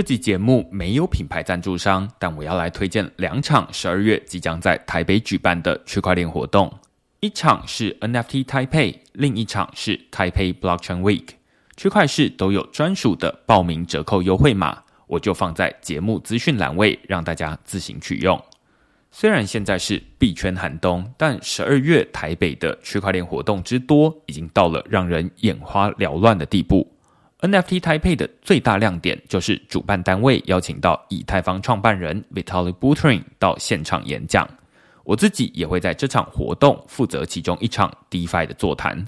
这集节目没有品牌赞助商，但我要来推荐两场十二月即将在台北举办的区块链活动。一场是 NFT Taipei，另一场是 Taipei Blockchain Week。区块市都有专属的报名折扣优惠码，我就放在节目资讯栏位，让大家自行取用。虽然现在是币圈寒冬，但十二月台北的区块链活动之多，已经到了让人眼花缭乱的地步。NFT Taipei 的最大亮点就是主办单位邀请到以太坊创办人 Vitaly Buterin 到现场演讲。我自己也会在这场活动负责其中一场 DeFi 的座谈。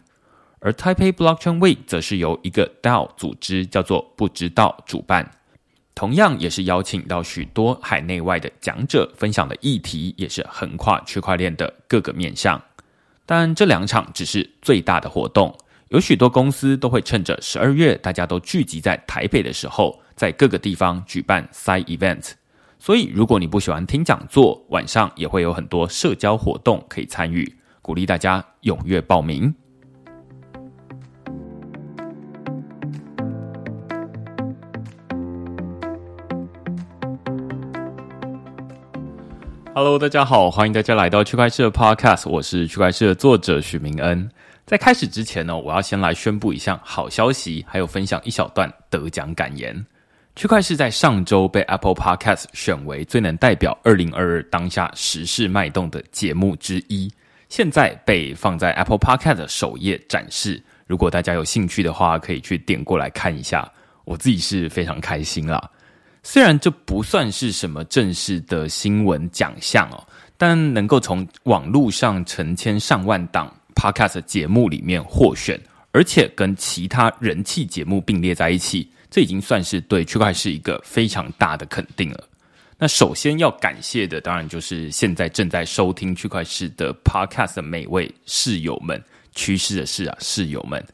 而 Taipei Blockchain Week 则是由一个 DAO 组织叫做不知道主办，同样也是邀请到许多海内外的讲者分享的议题，也是横跨区块链的各个面向。但这两场只是最大的活动。有许多公司都会趁着十二月大家都聚集在台北的时候，在各个地方举办 side event。所以，如果你不喜欢听讲座，晚上也会有很多社交活动可以参与。鼓励大家踊跃报名。Hello，大家好，欢迎大家来到区块链的 Podcast，我是区块链的作者许明恩。在开始之前呢，我要先来宣布一项好消息，还有分享一小段得奖感言。区块是在上周被 Apple Podcast 选为最能代表二零二二当下时事脉动的节目之一，现在被放在 Apple Podcast 首页展示。如果大家有兴趣的话，可以去点过来看一下。我自己是非常开心啦。虽然这不算是什么正式的新闻奖项哦，但能够从网络上成千上万档。Podcast 节目里面获选，而且跟其他人气节目并列在一起，这已经算是对区块是一个非常大的肯定了。那首先要感谢的，当然就是现在正在收听区块市的 Podcast 的每位室友们，趋势的是啊，室友们，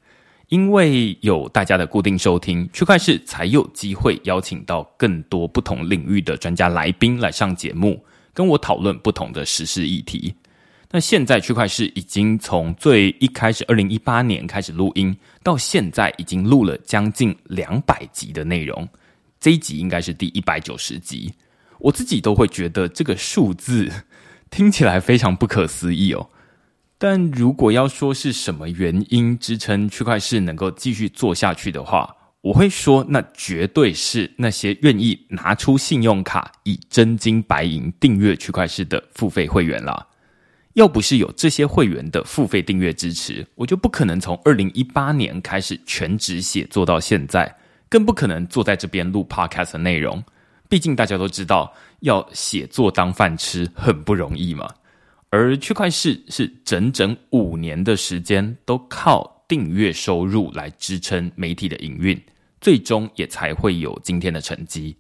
因为有大家的固定收听，区块市才有机会邀请到更多不同领域的专家来宾来上节目，跟我讨论不同的时事议题。那现在区块市已经从最一开始二零一八年开始录音，到现在已经录了将近两百集的内容，这一集应该是第一百九十集。我自己都会觉得这个数字听起来非常不可思议哦。但如果要说是什么原因支撑区块市能够继续做下去的话，我会说那绝对是那些愿意拿出信用卡以真金白银订阅区块市的付费会员啦。要不是有这些会员的付费订阅支持，我就不可能从二零一八年开始全职写作到现在，更不可能坐在这边录 podcast 的内容。毕竟大家都知道，要写作当饭吃很不容易嘛。而区块市是整整五年的时间，都靠订阅收入来支撑媒体的营运，最终也才会有今天的成绩。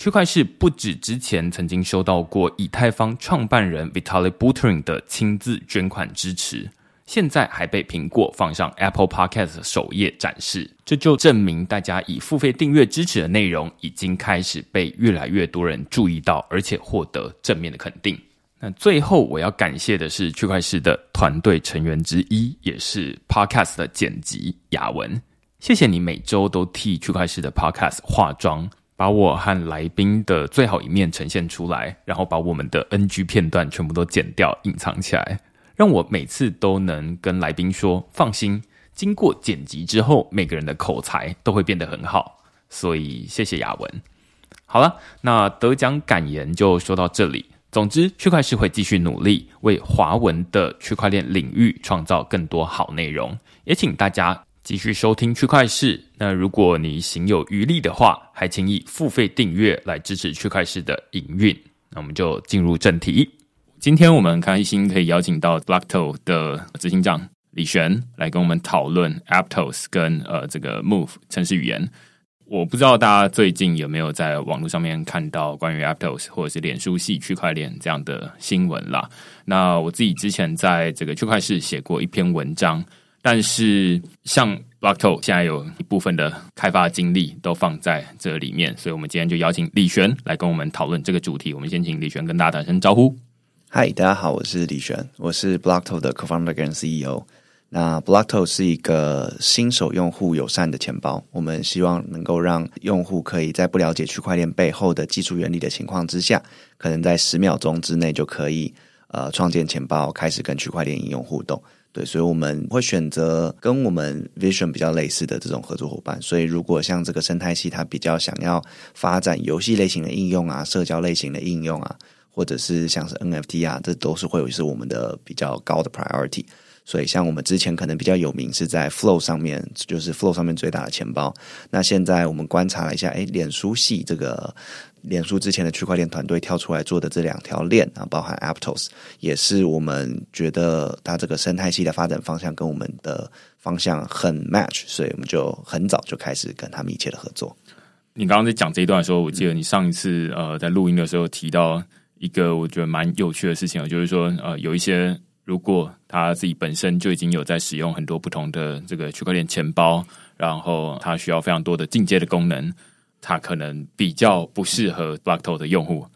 区块市不止之前曾经收到过以太坊创办人 Vitaly Buterin 的亲自捐款支持，现在还被苹果放上 Apple Podcast 首页展示，这就证明大家以付费订阅支持的内容已经开始被越来越多人注意到，而且获得正面的肯定。那最后我要感谢的是区块市的团队成员之一，也是 Podcast 的剪辑雅文，谢谢你每周都替区块市的 Podcast 化妆。把我和来宾的最好一面呈现出来，然后把我们的 NG 片段全部都剪掉、隐藏起来，让我每次都能跟来宾说：“放心，经过剪辑之后，每个人的口才都会变得很好。”所以谢谢雅文。好了，那得奖感言就说到这里。总之，区块市会继续努力，为华文的区块链领域创造更多好内容，也请大家。继续收听区块市。那如果你行有余力的话，还请以付费订阅来支持区块市的营运。那我们就进入正题。今天我们开心可以邀请到 Blockto 的执行长李璇来跟我们讨论 Aptos 跟呃这个 Move 城市语言。我不知道大家最近有没有在网络上面看到关于 Aptos 或者是脸书系区块链这样的新闻啦。那我自己之前在这个区块市写过一篇文章。但是，像 Blockto 现在有一部分的开发精力都放在这里面，所以我们今天就邀请李璇来跟我们讨论这个主题。我们先请李璇跟大家打声招呼。嗨，大家好，我是李璇，我是 Blockto 的 Co-founder 跟 CEO。那 Blockto 是一个新手用户友善的钱包，我们希望能够让用户可以在不了解区块链背后的技术原理的情况之下，可能在十秒钟之内就可以呃创建钱包，开始跟区块链应用互动。对，所以我们会选择跟我们 Vision 比较类似的这种合作伙伴。所以如果像这个生态系，它比较想要发展游戏类型的应用啊，社交类型的应用啊，或者是像是 NFT 啊，这都是会有是我们的比较高的 priority。所以，像我们之前可能比较有名是在 Flow 上面，就是 Flow 上面最大的钱包。那现在我们观察了一下，哎，脸书系这个脸书之前的区块链团队跳出来做的这两条链啊，包含 Aptos，也是我们觉得它这个生态系的发展方向跟我们的方向很 match，所以我们就很早就开始跟他密切的合作。你刚刚在讲这一段的时候，我记得你上一次呃在录音的时候提到一个我觉得蛮有趣的事情，就是说呃有一些。如果他自己本身就已经有在使用很多不同的这个区块链钱包，然后他需要非常多的进阶的功能，他可能比较不适合 Blockto 的用户。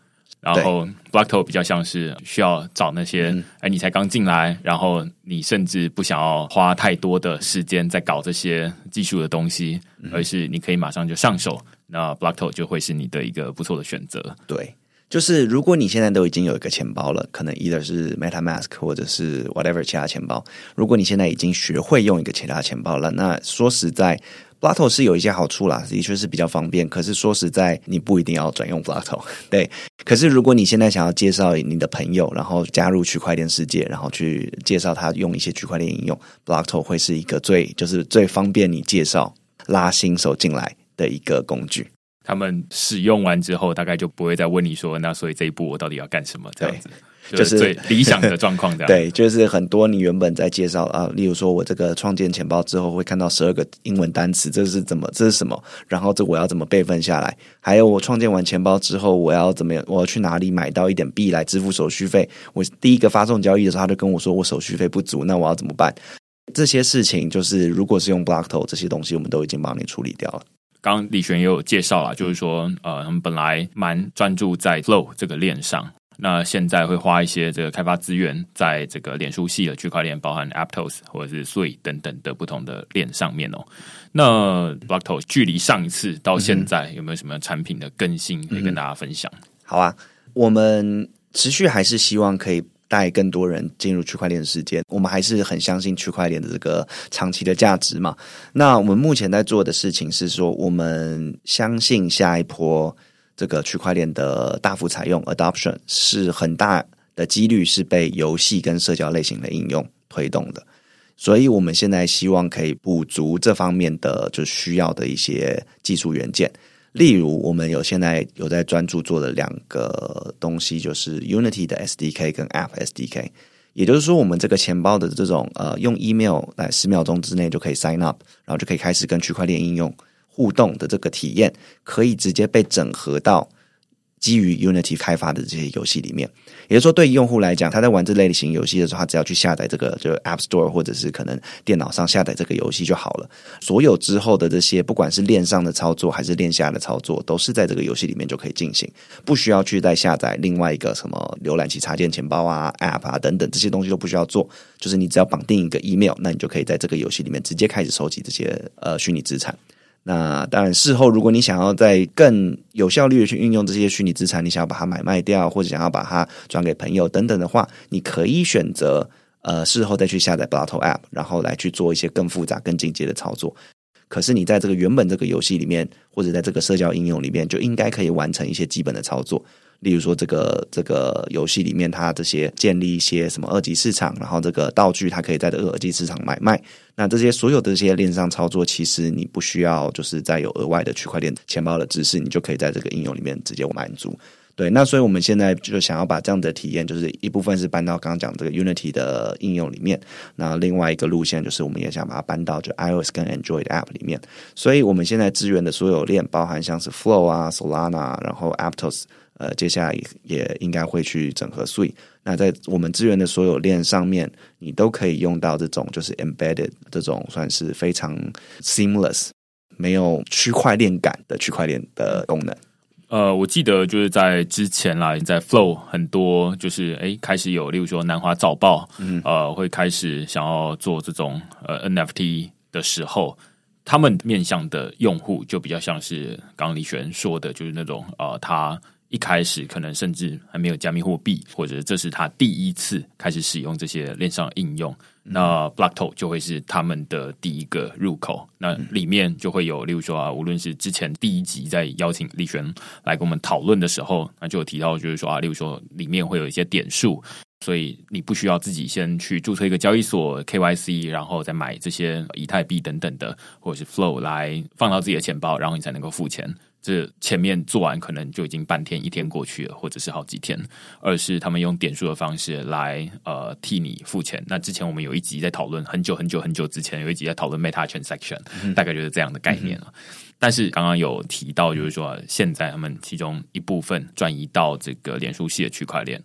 然后 Blockto 比较像是需要找那些，哎，你才刚进来，然后你甚至不想要花太多的时间在搞这些技术的东西，而是你可以马上就上手，那 Blockto 就会是你的一个不错的选择。对。就是如果你现在都已经有一个钱包了，可能 either 是 MetaMask 或者是 whatever 其他钱包。如果你现在已经学会用一个其他钱包了，那说实在是有一些好处啦，的确是比较方便。可是说实在，你不一定要转用 Blockto。对，可是如果你现在想要介绍你的朋友，然后加入区块链世界，然后去介绍他用一些区块链应用，Blockto 会是一个最就是最方便你介绍拉新手进来的一个工具。他们使用完之后，大概就不会再问你说：“那所以这一步我到底要干什么？”这样子，就是最理想的状况。这样 对，就是很多你原本在介绍啊，例如说我这个创建钱包之后会看到十二个英文单词，这是怎么？这是什么？然后这我要怎么备份下来？还有我创建完钱包之后，我要怎么样？我要去哪里买到一点币来支付手续费？我第一个发送交易的时候，他就跟我说我手续费不足，那我要怎么办？这些事情就是如果是用 Blockto 这些东西，我们都已经帮你处理掉了。刚刚李璇也有介绍了，就是说，呃，他们本来蛮专注在 Flow 这个链上，那现在会花一些这个开发资源在这个脸书系的区块链，包含 Aptos 或者是 Sui 等等的不同的链上面哦。那 Blockto 距离上一次到现在有没有什么产品的更新可以跟大家分享？好啊，我们持续还是希望可以。带更多人进入区块链的世界，我们还是很相信区块链的这个长期的价值嘛。那我们目前在做的事情是说，我们相信下一波这个区块链的大幅采用 adoption 是很大的几率是被游戏跟社交类型的应用推动的，所以我们现在希望可以补足这方面的就需要的一些技术元件。例如，我们有现在有在专注做的两个东西，就是 Unity 的 SDK 跟 App SDK。也就是说，我们这个钱包的这种呃，用 email 来十秒钟之内就可以 sign up，然后就可以开始跟区块链应用互动的这个体验，可以直接被整合到。基于 Unity 开发的这些游戏里面，也就是说，对于用户来讲，他在玩这类型游戏的时候，他只要去下载这个就 App Store 或者是可能电脑上下载这个游戏就好了。所有之后的这些，不管是链上的操作还是链下的操作，都是在这个游戏里面就可以进行，不需要去再下载另外一个什么浏览器插件钱包啊、App 啊等等这些东西都不需要做。就是你只要绑定一个 email，那你就可以在这个游戏里面直接开始收集这些呃虚拟资产。那当然，事后如果你想要在更有效率的去运用这些虚拟资产，你想要把它买卖掉，或者想要把它转给朋友等等的话，你可以选择呃事后再去下载 b l o t o App，然后来去做一些更复杂、更进阶的操作。可是你在这个原本这个游戏里面，或者在这个社交应用里面，就应该可以完成一些基本的操作。例如说，这个这个游戏里面，它这些建立一些什么二级市场，然后这个道具它可以在这个二级市场买卖。那这些所有的这些链上操作，其实你不需要就是再有额外的区块链钱包的知识，你就可以在这个应用里面直接满足。对，那所以我们现在就想要把这样的体验，就是一部分是搬到刚刚讲这个 Unity 的应用里面，那另外一个路线就是我们也想把它搬到就 iOS 跟 Android App 里面。所以我们现在支援的所有链，包含像是 Flow 啊、Solana，然后 Aptos。呃，接下来也应该会去整合 Sui。那在我们资源的所有链上面，你都可以用到这种就是 embedded 这种算是非常 seamless、没有区块链感的区块链的功能。呃，我记得就是在之前啦，在 Flow 很多就是哎开始有，例如说南华早报，嗯，呃，会开始想要做这种呃 NFT 的时候，他们面向的用户就比较像是刚刚李璇说的，就是那种呃，他一开始可能甚至还没有加密货币，或者这是他第一次开始使用这些链上应用。那 Blockto 就会是他们的第一个入口，那里面就会有，例如说啊，无论是之前第一集在邀请李璇来跟我们讨论的时候，那就有提到，就是说啊，例如说里面会有一些点数，所以你不需要自己先去注册一个交易所 KYC，然后再买这些以太币等等的，或者是 Flow 来放到自己的钱包，然后你才能够付钱。这前面做完可能就已经半天一天过去了，或者是好几天，而是他们用点数的方式来呃替你付钱。那之前我们有一集在讨论很久很久很久之前有一集在讨论 Meta Transaction，大概就是这样的概念了。但是刚刚有提到，就是说现在他们其中一部分转移到这个脸书系的区块链。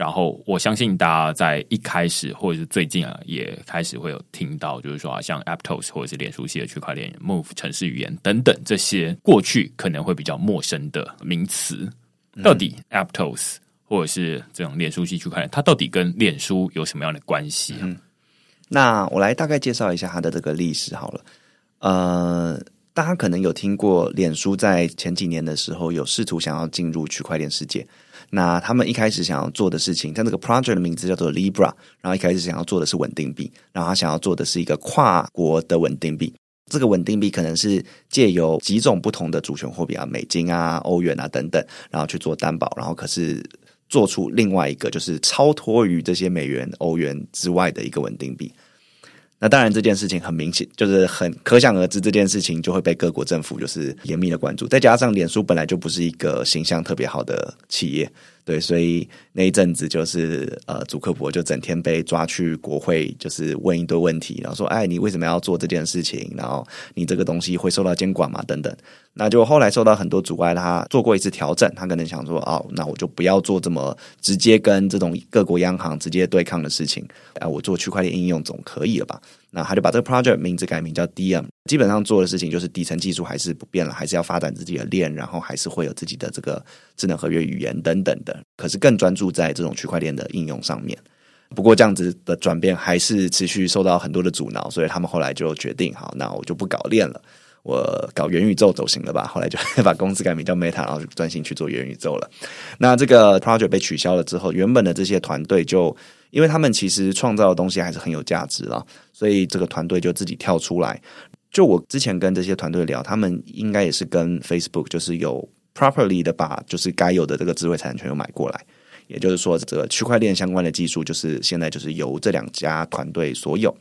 然后我相信大家在一开始或者是最近啊，也开始会有听到，就是说啊，像 Aptos 或者是脸书系的区块链、Move 城市语言等等这些过去可能会比较陌生的名词，到底 Aptos 或者是这种脸书系区块链，它到底跟脸书有什么样的关系？嗯，那我来大概介绍一下它的这个历史好了。呃，大家可能有听过，脸书在前几年的时候有试图想要进入区块链世界。那他们一开始想要做的事情，像这个 project 的名字叫做 Libra，然后一开始想要做的是稳定币，然后他想要做的是一个跨国的稳定币。这个稳定币可能是借由几种不同的主权货币啊，美金啊、欧元啊等等，然后去做担保，然后可是做出另外一个就是超脱于这些美元、欧元之外的一个稳定币。那当然，这件事情很明显，就是很可想而知，这件事情就会被各国政府就是严密的关注。再加上脸书本来就不是一个形象特别好的企业。对，所以那一阵子就是呃，祖克伯就整天被抓去国会，就是问一堆问题，然后说：“哎，你为什么要做这件事情？然后你这个东西会受到监管吗？等等。”那就后来受到很多阻碍，他做过一次调整，他可能想说：“哦，那我就不要做这么直接跟这种各国央行直接对抗的事情，啊，我做区块链应用总可以了吧？”那他就把这个 project 名字改名叫 DM，基本上做的事情就是底层技术还是不变了，还是要发展自己的链，然后还是会有自己的这个智能合约语言等等的。可是更专注在这种区块链的应用上面。不过这样子的转变还是持续受到很多的阻挠，所以他们后来就决定，好，那我就不搞链了，我搞元宇宙走行了吧？后来就 把公司改名叫 Meta，然后专心去做元宇宙了。那这个 project 被取消了之后，原本的这些团队就。因为他们其实创造的东西还是很有价值了，所以这个团队就自己跳出来。就我之前跟这些团队聊，他们应该也是跟 Facebook 就是有 properly 的把就是该有的这个智慧产权又买过来，也就是说，这个区块链相关的技术就是现在就是由这两家团队所有。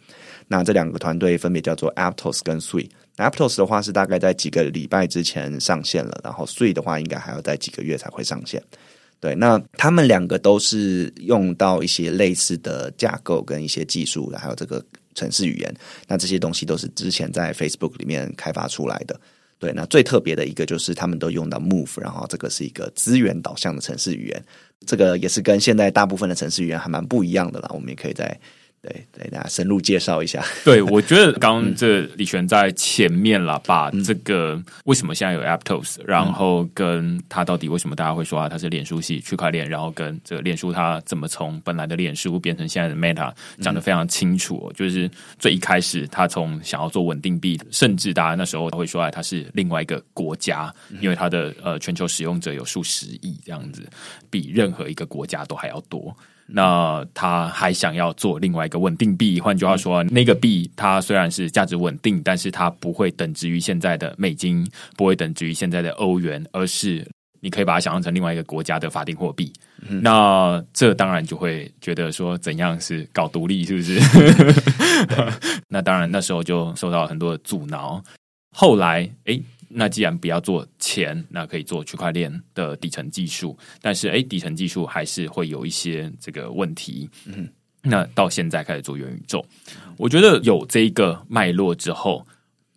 那这两个团队分别叫做 Aptos 跟 s w e e Aptos 的话是大概在几个礼拜之前上线了，然后 s w e e 的话应该还要在几个月才会上线。对，那他们两个都是用到一些类似的架构跟一些技术，还有这个城市语言。那这些东西都是之前在 Facebook 里面开发出来的。对，那最特别的一个就是他们都用到 Move，然后这个是一个资源导向的城市语言。这个也是跟现在大部分的城市语言还蛮不一样的啦。我们也可以在。对，对，大家深入介绍一下。对，我觉得 刚刚这李璇在前面了，把这个为什么现在有 Aptos，然后跟他到底为什么大家会说啊，他是脸书系区块链，然后跟这个脸书它怎么从本来的脸书变成现在的 Meta，讲的非常清楚。就是最一开始，他从想要做稳定币，甚至大家那时候他会说，啊，他是另外一个国家，因为他的呃全球使用者有数十亿这样子，比任何一个国家都还要多。那他还想要做另外一个稳定币，换句话说，那个币它虽然是价值稳定，但是它不会等值于现在的美金，不会等值于现在的欧元，而是你可以把它想象成另外一个国家的法定货币。那这当然就会觉得说，怎样是搞独立，是不是？那当然那时候就受到很多的阻挠。后来，哎。那既然不要做钱，那可以做区块链的底层技术。但是，哎，底层技术还是会有一些这个问题。嗯，那到现在开始做元宇宙，我觉得有这一个脉络之后，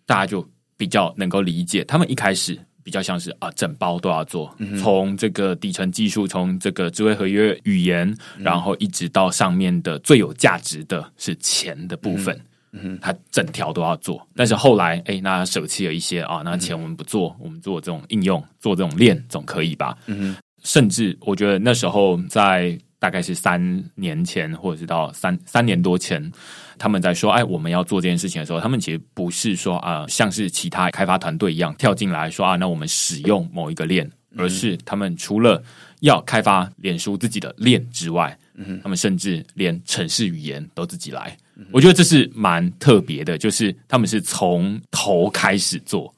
大家就比较能够理解。他们一开始比较像是啊，整包都要做，从这个底层技术，从这个智慧合约语言，然后一直到上面的最有价值的是钱的部分。嗯，他整条都要做。但是后来，哎，那舍弃了一些啊，那钱我们不做，我们做这种应用，做这种链总可以吧？嗯甚至我觉得那时候在大概是三年前，或者是到三三年多前，他们在说，哎，我们要做这件事情的时候，他们其实不是说啊，像是其他开发团队一样跳进来说啊，那我们使用某一个链，而是他们除了要开发脸书自己的链之外，嗯，他们甚至连城市语言都自己来。我觉得这是蛮特别的，就是他们是从头开始做。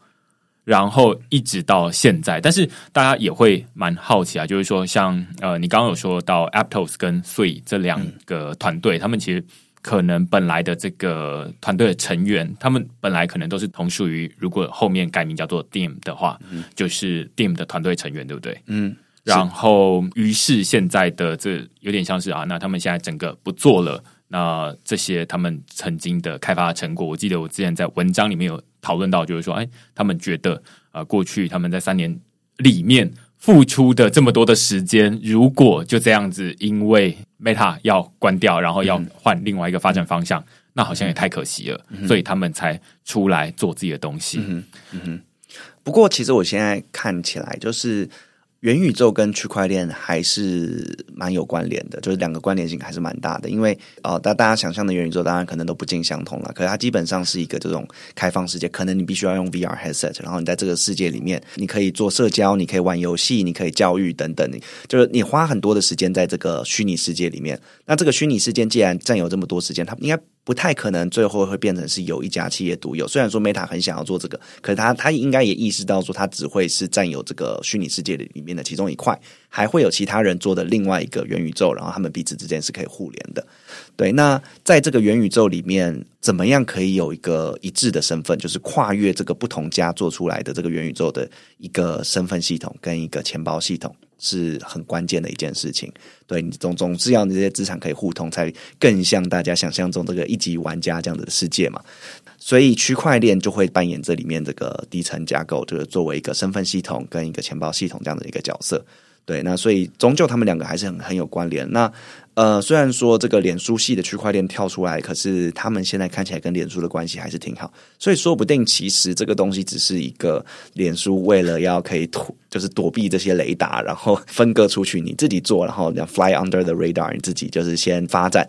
然后一直到现在，但是大家也会蛮好奇啊，就是说，像呃，你刚刚有说到 Aptos 跟 Three 这两个团队，他们其实可能本来的这个团队的成员，他们本来可能都是同属于，如果后面改名叫做 Dim 的话，就是 Dim 的团队成员，对不对？嗯。然后，于是现在的这有点像是啊，那他们现在整个不做了。那这些他们曾经的开发成果，我记得我之前在文章里面有讨论到，就是说，哎，他们觉得啊，过去他们在三年里面付出的这么多的时间，如果就这样子，因为 Meta 要关掉，然后要换另外一个发展方向，那好像也太可惜了，所以他们才出来做自己的东西。嗯哼，不过其实我现在看起来就是。元宇宙跟区块链还是蛮有关联的，就是两个关联性还是蛮大的。因为哦，大大家想象的元宇宙当然可能都不尽相同了，可是它基本上是一个这种开放世界，可能你必须要用 VR headset，然后你在这个世界里面，你可以做社交，你可以玩游戏，你可以教育等等，就是你花很多的时间在这个虚拟世界里面。那这个虚拟世界既然占有这么多时间，它应该。不太可能最后会变成是有一家企业独有。虽然说 Meta 很想要做这个，可是他他应该也意识到说，他只会是占有这个虚拟世界里面的其中一块，还会有其他人做的另外一个元宇宙，然后他们彼此之间是可以互联的。对，那在这个元宇宙里面，怎么样可以有一个一致的身份，就是跨越这个不同家做出来的这个元宇宙的一个身份系统跟一个钱包系统？是很关键的一件事情，对你总总是要你这些资产可以互通，才更像大家想象中这个一级玩家这样子的世界嘛。所以区块链就会扮演这里面这个底层架构，就是作为一个身份系统跟一个钱包系统这样的一个角色。对，那所以终究他们两个还是很很有关联。那呃，虽然说这个脸书系的区块链跳出来，可是他们现在看起来跟脸书的关系还是挺好。所以说不定其实这个东西只是一个脸书为了要可以躲，就是躲避这些雷达，然后分割出去，你自己做，然后 fly under the radar，你自己就是先发展。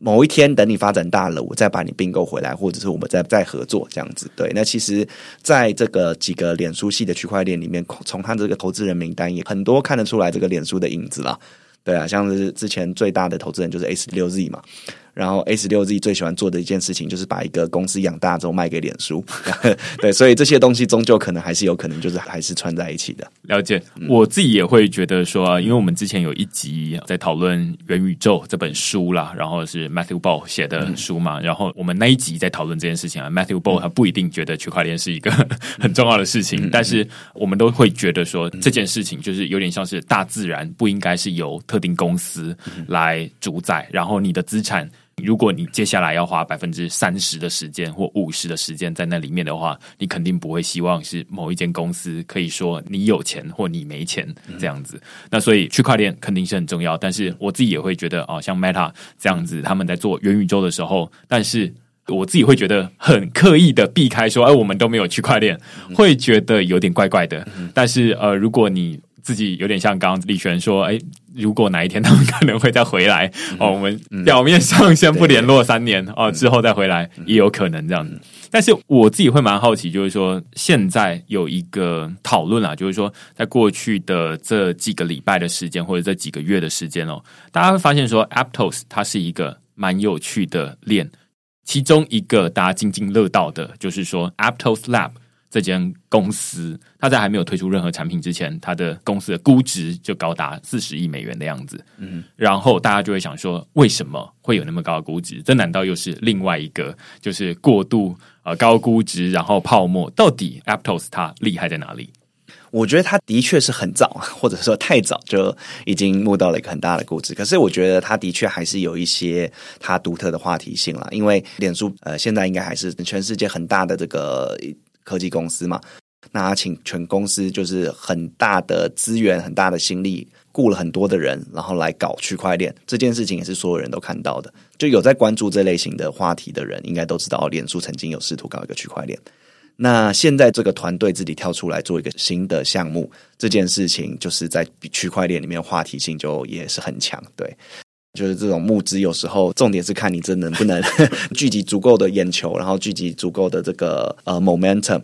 某一天，等你发展大了，我再把你并购回来，或者是我们再再合作这样子。对，那其实在这个几个脸书系的区块链里面，从他这个投资人名单也很多看得出来这个脸书的影子了。对啊，像是之前最大的投资人就是 S 六 Z 嘛。然后 S 六 Z 最喜欢做的一件事情就是把一个公司养大之后卖给脸书，对，所以这些东西终究可能还是有可能就是还是串在一起的。了解，我自己也会觉得说，因为我们之前有一集在讨论元宇宙这本书啦，然后是 Matthew Ball 写的书嘛，然后我们那一集在讨论这件事情啊，Matthew Ball 他不一定觉得区块链是一个 很重要的事情，但是我们都会觉得说这件事情就是有点像是大自然不应该是由特定公司来主宰，然后你的资产。如果你接下来要花百分之三十的时间或五十的时间在那里面的话，你肯定不会希望是某一间公司可以说你有钱或你没钱这样子。那所以区块链肯定是很重要，但是我自己也会觉得哦，像 Meta 这样子，他们在做元宇宙的时候，但是我自己会觉得很刻意的避开说，哎，我们都没有区块链，会觉得有点怪怪的。但是呃，如果你自己有点像刚刚李璇说，哎。如果哪一天他们可能会再回来哦，我们表面上先不联络三年哦，之后再回来也有可能这样子。但是我自己会蛮好奇，就是说现在有一个讨论啊，就是说在过去的这几个礼拜的时间或者这几个月的时间哦，大家会发现说，Aptos 它是一个蛮有趣的链，其中一个大家津津乐道的就是说 Aptos Lab。这间公司，它在还没有推出任何产品之前，它的公司的估值就高达四十亿美元的样子。嗯，然后大家就会想说，为什么会有那么高的估值？这难道又是另外一个就是过度呃高估值，然后泡沫？到底 Aptos 它厉害在哪里？我觉得它的确是很早，或者说太早就已经募到了一个很大的估值。可是我觉得它的确还是有一些它独特的话题性了，因为脸书呃现在应该还是全世界很大的这个。科技公司嘛，那请全公司就是很大的资源、很大的心力，雇了很多的人，然后来搞区块链这件事情，也是所有人都看到的。就有在关注这类型的话题的人，应该都知道，脸书曾经有试图搞一个区块链。那现在这个团队自己跳出来做一个新的项目，这件事情就是在区块链里面话题性就也是很强。对，就是这种募资，有时候重点是看你这能不能 聚集足够的眼球，然后聚集足够的这个呃 momentum。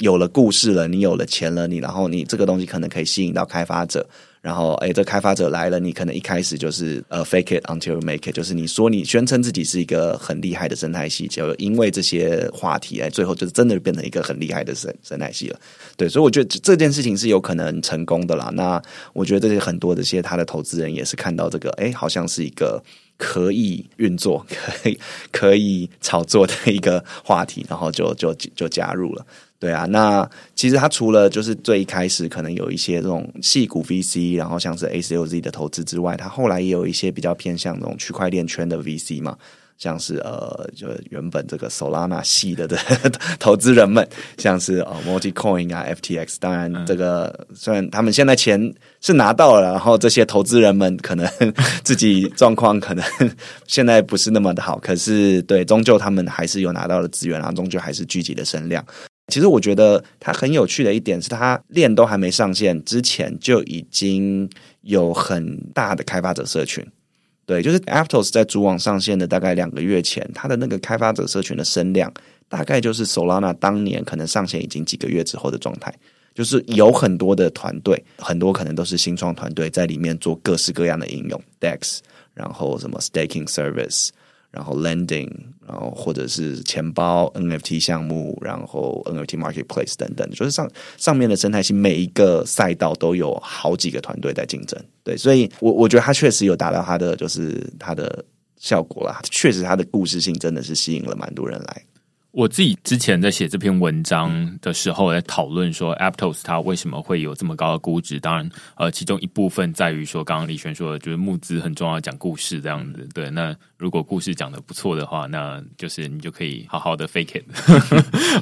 有了故事了，你有了钱了，你然后你这个东西可能可以吸引到开发者，然后哎，这开发者来了，你可能一开始就是呃 fake it until you make it，就是你说你宣称自己是一个很厉害的生态系，就因为这些话题，哎，最后就是真的变成一个很厉害的生生态系了。对，所以我觉得这件事情是有可能成功的啦。那我觉得这些很多这些他的投资人也是看到这个，哎，好像是一个可以运作、可以可以炒作的一个话题，然后就就就加入了。对啊，那其实他除了就是最一开始可能有一些这种细股 VC，然后像是 ACLZ 的投资之外，他后来也有一些比较偏向这种区块链圈的 VC 嘛，像是呃，就原本这个 Solana 系的的 投资人们，像是呃 Multicoin 啊 FTX，当然这个虽然他们现在钱是拿到了，然后这些投资人们可能 自己状况可能现在不是那么的好，可是对，终究他们还是有拿到了资源，然后终究还是聚集的声量。其实我觉得它很有趣的一点是，它链都还没上线之前就已经有很大的开发者社群。对，就是 Aptos 在主网上线的大概两个月前，它的那个开发者社群的声量，大概就是 Solana 当年可能上线已经几个月之后的状态。就是有很多的团队，很多可能都是新创团队在里面做各式各样的应用，Dex，然后什么 Staking Service。然后 landing，然后或者是钱包 NFT 项目，然后 NFT marketplace 等等，就是上上面的生态系每一个赛道都有好几个团队在竞争。对，所以我我觉得它确实有达到它的就是它的效果了。确实，它的故事性真的是吸引了蛮多人来。我自己之前在写这篇文章的时候，在讨论说，Aptos 它为什么会有这么高的估值？当然，呃，其中一部分在于说，刚刚李璇说的，就是募资很重要，讲故事这样子。对，那如果故事讲的不错的话，那就是你就可以好好的 fake it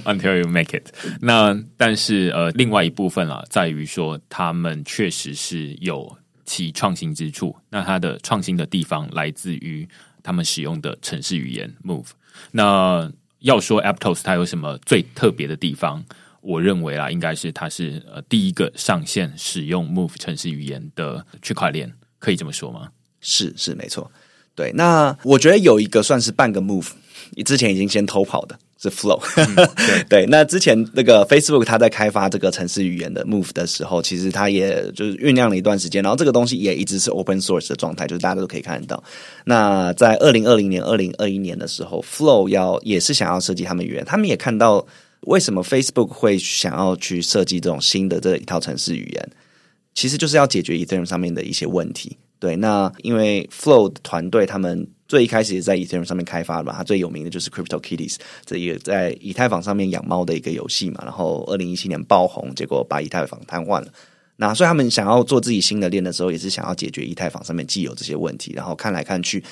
until you make it。那但是呃，另外一部分啊，在于说，他们确实是有其创新之处。那它的创新的地方来自于他们使用的城市语言 Move。那要说 Aptos 它有什么最特别的地方？我认为啊，应该是它是呃第一个上线使用 Move 城市语言的区块链，可以这么说吗？是是没错，对。那我觉得有一个算是半个 Move，你之前已经先偷跑的。是 Flow，对，那之前那个 Facebook 它在开发这个城市语言的 Move 的时候，其实它也就是酝酿了一段时间，然后这个东西也一直是 Open Source 的状态，就是大家都可以看得到。那在二零二零年、二零二一年的时候，Flow 要也是想要设计他们语言，他们也看到为什么 Facebook 会想要去设计这种新的这一套城市语言，其实就是要解决 Ethereum 上面的一些问题。对，那因为 Flow 的团队他们。最一开始也在 Ethereum 上面开发的嘛，它最有名的就是 Crypto Kitties，这也在以太坊上面养猫的一个游戏嘛。然后二零一七年爆红，结果把以太坊瘫痪了。那所以他们想要做自己新的链的时候，也是想要解决以太坊上面既有这些问题。然后看来看去，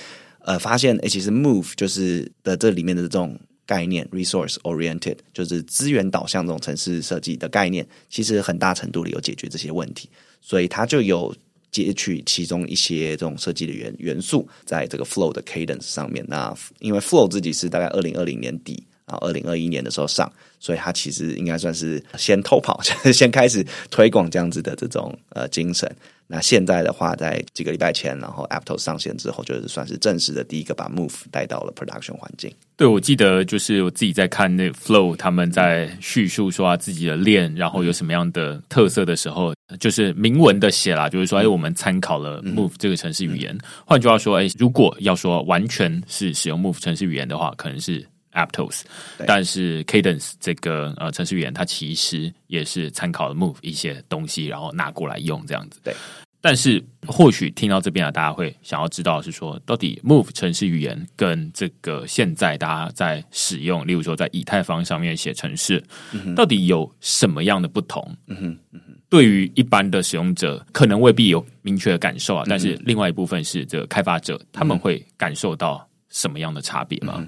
呃，发现其实 Move 就是的这里面的这种概念，Resource Oriented，就是资源导向这种城市设计的概念，其实很大程度里有解决这些问题。所以它就有。截取其中一些这种设计的元元素，在这个 Flow 的 Cadence 上面。那因为 Flow 自己是大概二零二零年底啊，二零二一年的时候上，所以它其实应该算是先偷跑，先开始推广这样子的这种呃精神。那现在的话，在几个礼拜前，然后 Aptos 上线之后，就是算是正式的第一个把 Move 带到了 Production 环境。对，我记得就是我自己在看那 Flow 他们在叙述说自己的链，然后有什么样的特色的时候，就是明文的写啦，就是说，哎，我们参考了 Move 这个城市语言。换句话说，哎，如果要说完全是使用 Move 城市语言的话，可能是。Aptos，但是 Cadence 这个呃程序员，它其实也是参考了 Move 一些东西，然后拿过来用这样子。对，但是或许听到这边啊，大家会想要知道是说，到底 Move 程式语言跟这个现在大家在使用，例如说在以太坊上面写程式，到底有什么样的不同？嗯哼，对于一般的使用者，可能未必有明确的感受啊。但是另外一部分是这个开发者，他们会感受到什么样的差别吗？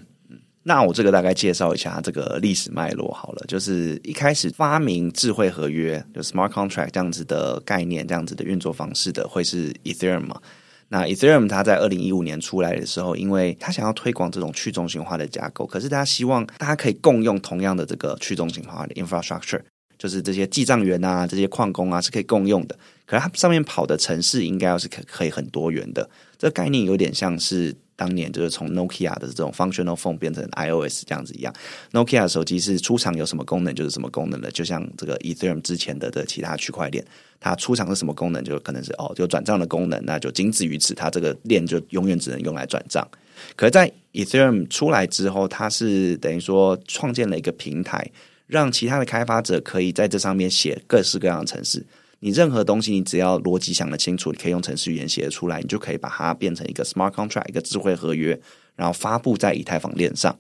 那我这个大概介绍一下这个历史脉络好了，就是一开始发明智慧合约，就 smart contract 这样子的概念，这样子的运作方式的，会是 Ethereum 嘛？那 Ethereum 它在二零一五年出来的时候，因为它想要推广这种去中心化的架构，可是他希望大家可以共用同样的这个去中心化的 infrastructure，就是这些记账员啊、这些矿工啊是可以共用的。可是它上面跑的城市应该要是可可以很多元的，这个概念有点像是。当年就是从 Nokia 的这种 functional phone 变成 iOS 这样子一样，Nokia 手机是出厂有什么功能就是什么功能的，就像这个 Ethereum 之前的的其他区块链，它出厂是什么功能，就可能是哦有转账的功能，那就仅止于此，它这个链就永远只能用来转账。可，在 Ethereum 出来之后，它是等于说创建了一个平台，让其他的开发者可以在这上面写各式各样的程式。你任何东西，你只要逻辑想得清楚，你可以用程序语言写出来，你就可以把它变成一个 smart contract，一个智慧合约，然后发布在以太坊链上。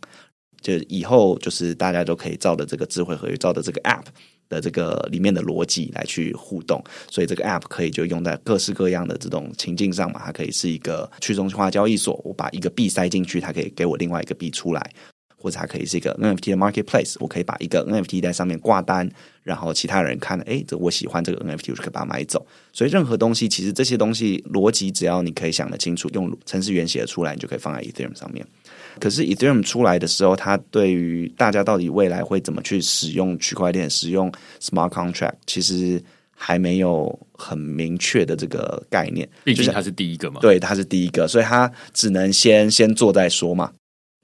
就以后就是大家都可以照着这个智慧合约，照着这个 app 的这个里面的逻辑来去互动。所以这个 app 可以就用在各式各样的这种情境上嘛，它可以是一个去中心化交易所，我把一个币塞进去，它可以给我另外一个币出来。或者它可以是一个 NFT 的 marketplace，我可以把一个 NFT 在上面挂单，然后其他人看了，哎，这我喜欢这个 NFT，我就可以把它买走。所以任何东西，其实这些东西逻辑，只要你可以想得清楚，用程式员写得出来，你就可以放在 Ethereum 上面。可是 Ethereum 出来的时候，它对于大家到底未来会怎么去使用区块链、使用 smart contract，其实还没有很明确的这个概念。毕竟它是第一个嘛，对，它是第一个，所以它只能先先做再说嘛。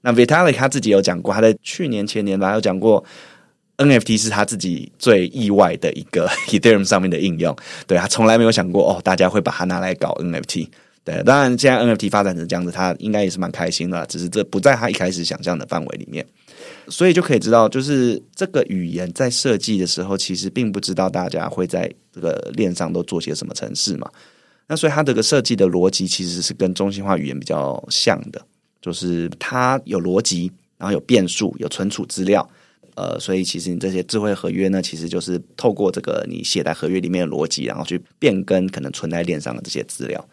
那 Vitalik 他自己有讲过，他在去年前年吧有讲过，NFT 是他自己最意外的一个 Ethereum 上面的应用。对他从来没有想过哦，大家会把它拿来搞 NFT。对，当然现在 NFT 发展成这样子，他应该也是蛮开心的，只是这不在他一开始想象的范围里面。所以就可以知道，就是这个语言在设计的时候，其实并不知道大家会在这个链上都做些什么程式嘛。那所以它这个设计的逻辑其实是跟中心化语言比较像的。就是它有逻辑，然后有变数，有存储资料，呃，所以其实你这些智慧合约呢，其实就是透过这个你写在合约里面的逻辑，然后去变更可能存在链上的这些资料。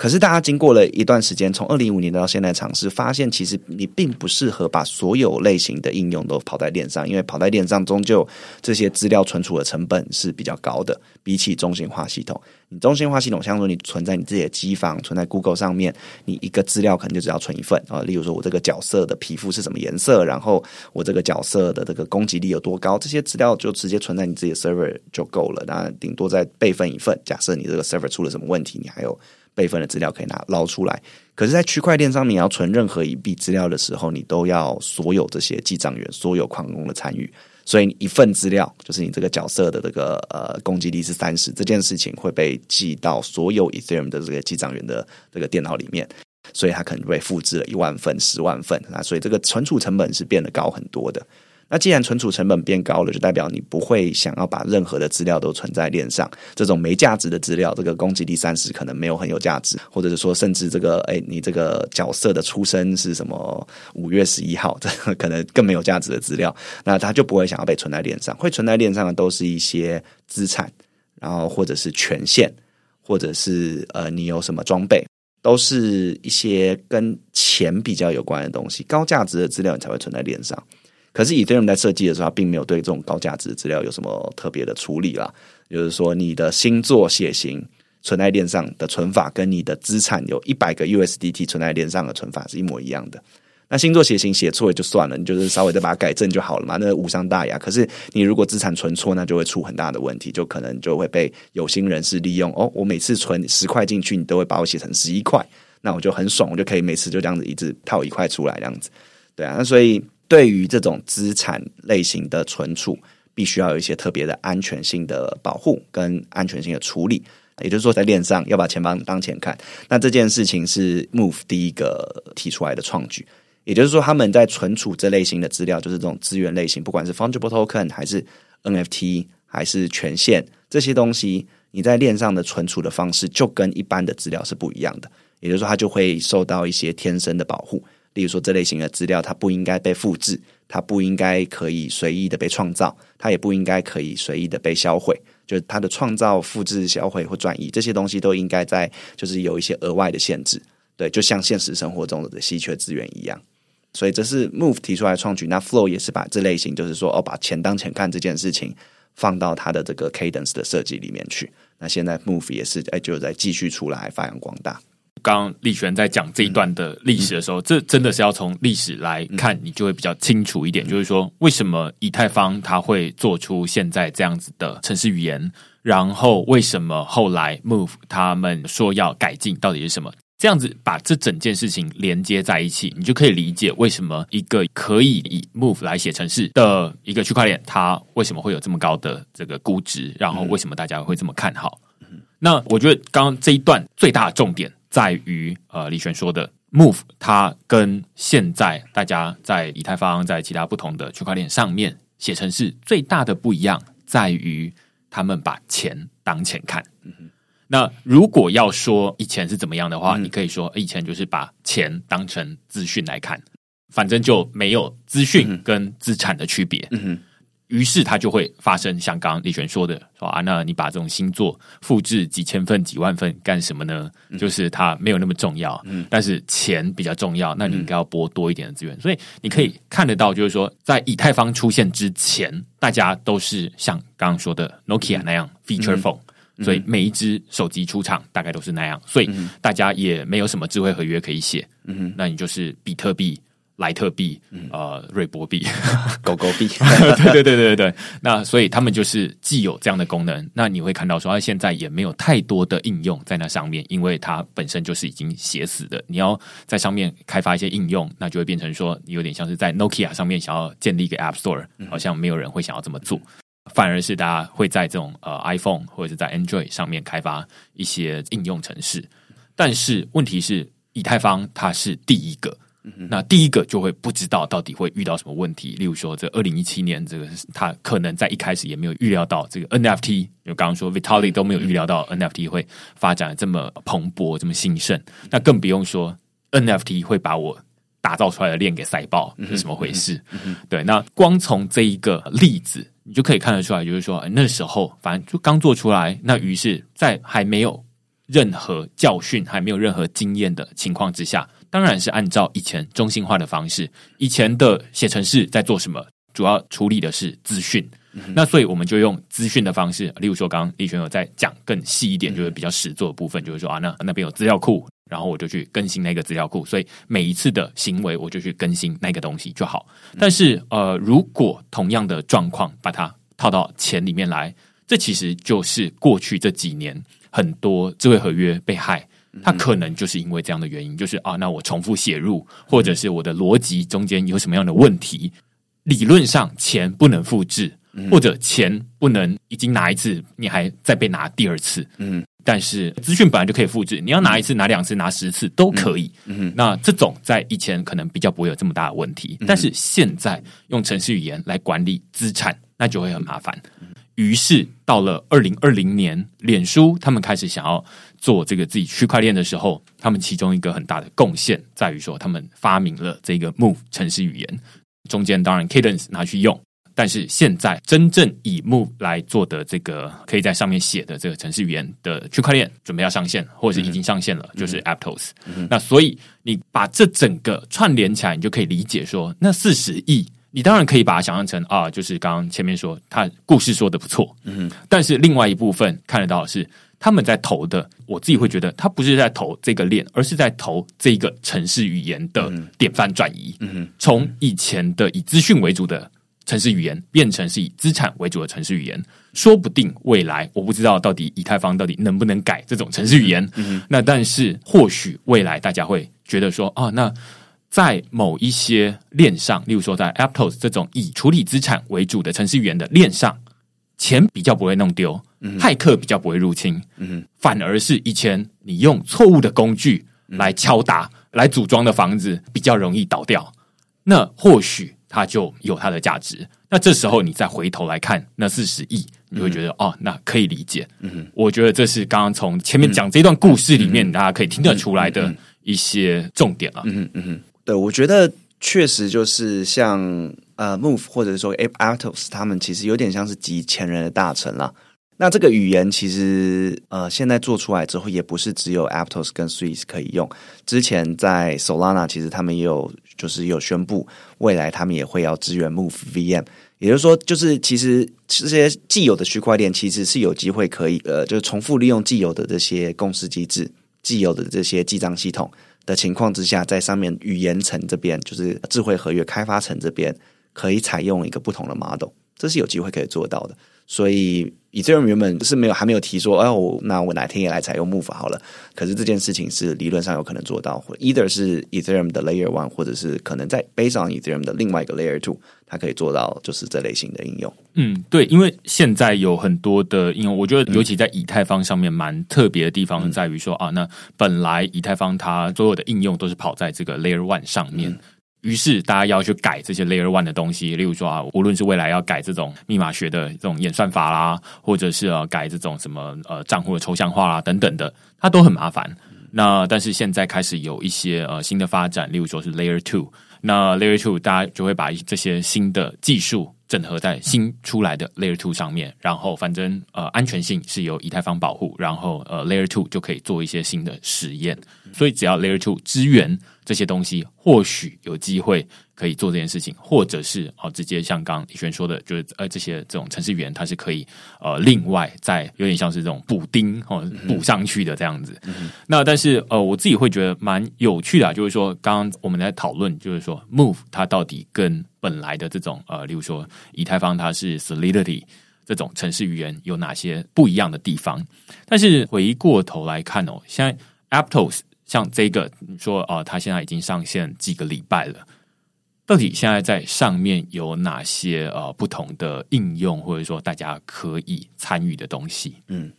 可是，大家经过了一段时间，从二零一五年到现在尝试，发现其实你并不适合把所有类型的应用都跑在链上，因为跑在链上终究这些资料存储的成本是比较高的，比起中心化系统。你中心化系统，像说你存在你自己的机房，存在 Google 上面，你一个资料可能就只要存一份啊。例如说，我这个角色的皮肤是什么颜色，然后我这个角色的这个攻击力有多高，这些资料就直接存在你自己的 server 就够了。那顶多再备份一份，假设你这个 server 出了什么问题，你还有。备份的资料可以拿捞出来，可是，在区块链上，你要存任何一笔资料的时候，你都要所有这些记账员、所有矿工的参与。所以，一份资料就是你这个角色的这个呃攻击力是三十，这件事情会被记到所有 Ethereum 的这个记账员的这个电脑里面，所以它可能被复制了一万份、十万份啊，所以这个存储成本是变得高很多的。那既然存储成本变高了，就代表你不会想要把任何的资料都存在链上。这种没价值的资料，这个攻击力三十可能没有很有价值，或者是说，甚至这个，哎，你这个角色的出生是什么五月十一号，这可能更没有价值的资料，那它就不会想要被存在链上。会存在链上的都是一些资产，然后或者是权限，或者是呃，你有什么装备，都是一些跟钱比较有关的东西，高价值的资料你才会存在链上。可是，Ethereum 在设计的时候，并没有对这种高价值资料有什么特别的处理啦。就是说，你的星座血型存在链上的存法，跟你的资产有一百个 USDT 存在链上的存法是一模一样的。那星座血型写错也就算了，你就是稍微再把它改正就好了嘛，那无伤大雅。可是，你如果资产存错，那就会出很大的问题，就可能就会被有心人士利用。哦，我每次存十块进去，你都会把我写成十一块，那我就很爽，我就可以每次就这样子一直套一块出来，这样子。对啊，那所以。对于这种资产类型的存储，必须要有一些特别的安全性的保护跟安全性的处理。也就是说，在链上要把钱包当钱看。那这件事情是 Move 第一个提出来的创举。也就是说，他们在存储这类型的资料，就是这种资源类型，不管是 Fungible Token 还是 NFT 还是权限这些东西，你在链上的存储的方式就跟一般的资料是不一样的。也就是说，它就会受到一些天生的保护。例如说，这类型的资料，它不应该被复制，它不应该可以随意的被创造，它也不应该可以随意的被销毁。就是它的创造、复制、销毁或转移这些东西，都应该在就是有一些额外的限制。对，就像现实生活中的稀缺资源一样。所以这是 Move 提出来创举。那 Flow 也是把这类型，就是说哦，把钱当钱看这件事情放到它的这个 Cadence 的设计里面去。那现在 Move 也是哎，就在继续出来发扬光大。刚刚立璇在讲这一段的历史的时候，这真的是要从历史来看，你就会比较清楚一点。就是说，为什么以太坊它会做出现在这样子的城市语言？然后为什么后来 Move 他们说要改进，到底是什么？这样子把这整件事情连接在一起，你就可以理解为什么一个可以以 Move 来写城市的一个区块链，它为什么会有这么高的这个估值？然后为什么大家会这么看好？那我觉得刚刚这一段最大的重点。在于呃，李璇说的 Move，它跟现在大家在以太坊、在其他不同的区块链上面写程式最大的不一样，在于他们把钱当钱看。那如果要说以前是怎么样的话，你可以说以前就是把钱当成资讯来看，反正就没有资讯跟资产的区别。于是它就会发生像刚刚李璇说的，说啊，那你把这种星座复制几千份、几万份干什么呢？就是它没有那么重要，嗯，但是钱比较重要，那你应该要拨多一点的资源。所以你可以看得到，就是说，在以太坊出现之前，大家都是像刚刚说的 Nokia 那样 feature phone，所以每一只手机出厂大概都是那样，所以大家也没有什么智慧合约可以写，嗯，那你就是比特币。莱特币，呃，瑞波币，狗狗币，对对对对对那所以他们就是既有这样的功能，那你会看到说，它现在也没有太多的应用在那上面，因为它本身就是已经写死的。你要在上面开发一些应用，那就会变成说，你有点像是在 Nokia 上面想要建立一个 App Store，好像没有人会想要这么做，反而是大家会在这种呃 iPhone 或者是在 Android 上面开发一些应用程式。但是问题是，以太坊它是第一个。那第一个就会不知道到底会遇到什么问题，例如说，这二零一七年，这个他可能在一开始也没有预料到这个 NFT，就刚刚说 Vitaly 都没有预料到 NFT 会发展这么蓬勃、这么兴盛，那更不用说 NFT 会把我打造出来的链给塞爆，是怎么回事？对，那光从这一个例子，你就可以看得出来，就是说那时候反正就刚做出来，那于是，在还没有任何教训、还没有任何经验的情况之下。当然是按照以前中心化的方式，以前的写程式在做什么？主要处理的是资讯。那所以我们就用资讯的方式，例如说，刚刚李璇有在讲更细一点，就是比较实做的部分，就是说啊，那那边有资料库，然后我就去更新那个资料库。所以每一次的行为，我就去更新那个东西就好。但是呃，如果同样的状况把它套到钱里面来，这其实就是过去这几年很多智慧合约被害。它可能就是因为这样的原因，就是啊，那我重复写入，或者是我的逻辑中间有什么样的问题？理论上钱不能复制，或者钱不能已经拿一次，你还再被拿第二次。嗯，但是资讯本来就可以复制，你要拿一次、拿两次、拿十次都可以。嗯，那这种在以前可能比较不会有这么大的问题，但是现在用程序语言来管理资产，那就会很麻烦。于是到了二零二零年，脸书他们开始想要做这个自己区块链的时候，他们其中一个很大的贡献在于说，他们发明了这个 Move 城市语言。中间当然 Cadence 拿去用，但是现在真正以 Move 来做的这个可以在上面写的这个城市语言的区块链，准备要上线，或者是已经上线了，就是 Aptos。那所以你把这整个串联起来，你就可以理解说，那四十亿。你当然可以把它想象成啊，就是刚刚前面说他故事说的不错，嗯，但是另外一部分看得到是他们在投的，我自己会觉得他不是在投这个链，而是在投这个城市语言的典范转移，嗯，从以前的以资讯为主的城市语言变成是以资产为主的城市语言，说不定未来我不知道到底以太坊到底能不能改这种城市语言，嗯，那但是或许未来大家会觉得说啊，那。在某一些链上，例如说在 Aptos 这种以处理资产为主的城市语言的链上，钱比较不会弄丢，骇客比较不会入侵，反而是以前你用错误的工具来敲打、来组装的房子比较容易倒掉。那或许它就有它的价值。那这时候你再回头来看那四十亿，你会觉得哦，那可以理解。嗯，我觉得这是刚刚从前面讲这段故事里面，大家可以听得出来的一些重点了。嗯嗯。对，我觉得确实就是像呃，Move 或者说 Aptos，他们其实有点像是集前人的大成了。那这个语言其实呃，现在做出来之后，也不是只有 Aptos 跟 Swiss 可以用。之前在 Solana，其实他们也有就是有宣布，未来他们也会要支援 Move VM。也就是说，就是其实这些既有的区块链，其实是有机会可以呃，就是重复利用既有的这些共识机制、既有的这些记账系统的情况之下，在上面语言层这边，就是智慧合约开发层这边，可以采用一个不同的 model，这是有机会可以做到的。所以。以太坊原本是没有还没有提说，哎，我那我哪天也来采用 Move 好了。可是这件事情是理论上有可能做到，或 either 是 Ethereum 的 Layer One，或者是可能在 Based on Ethereum 的另外一个 Layer Two，它可以做到就是这类型的应用。嗯，对，因为现在有很多的应用，我觉得尤其在以太坊上面蛮特别的地方在于说啊，那本来以太坊它所有的应用都是跑在这个 Layer One 上面。于是大家要去改这些 Layer One 的东西，例如说啊，无论是未来要改这种密码学的这种演算法啦，或者是啊改这种什么呃账户的抽象化啦等等的，它都很麻烦。那但是现在开始有一些呃新的发展，例如说是 Layer Two，那 Layer Two 大家就会把这些新的技术整合在新出来的 Layer Two 上面，然后反正呃安全性是由以太坊保护，然后呃 Layer Two 就可以做一些新的实验。所以只要 Layer Two 支援。这些东西或许有机会可以做这件事情，或者是哦，直接像刚李轩说的，就是呃，这些这种程序员它是可以呃，另外再有点像是这种补丁哦，补上去的这样子。那但是呃，我自己会觉得蛮有趣的，啊就是说刚刚我们在讨论，就是说 Move 它到底跟本来的这种呃，例如说以太坊它是 Solidity 这种程式语言有哪些不一样的地方？但是回过头来看哦，现在 Aptos。像这个，你说哦，它现在已经上线几个礼拜了，到底现在在上面有哪些呃不同的应用，或者说大家可以参与的东西？嗯，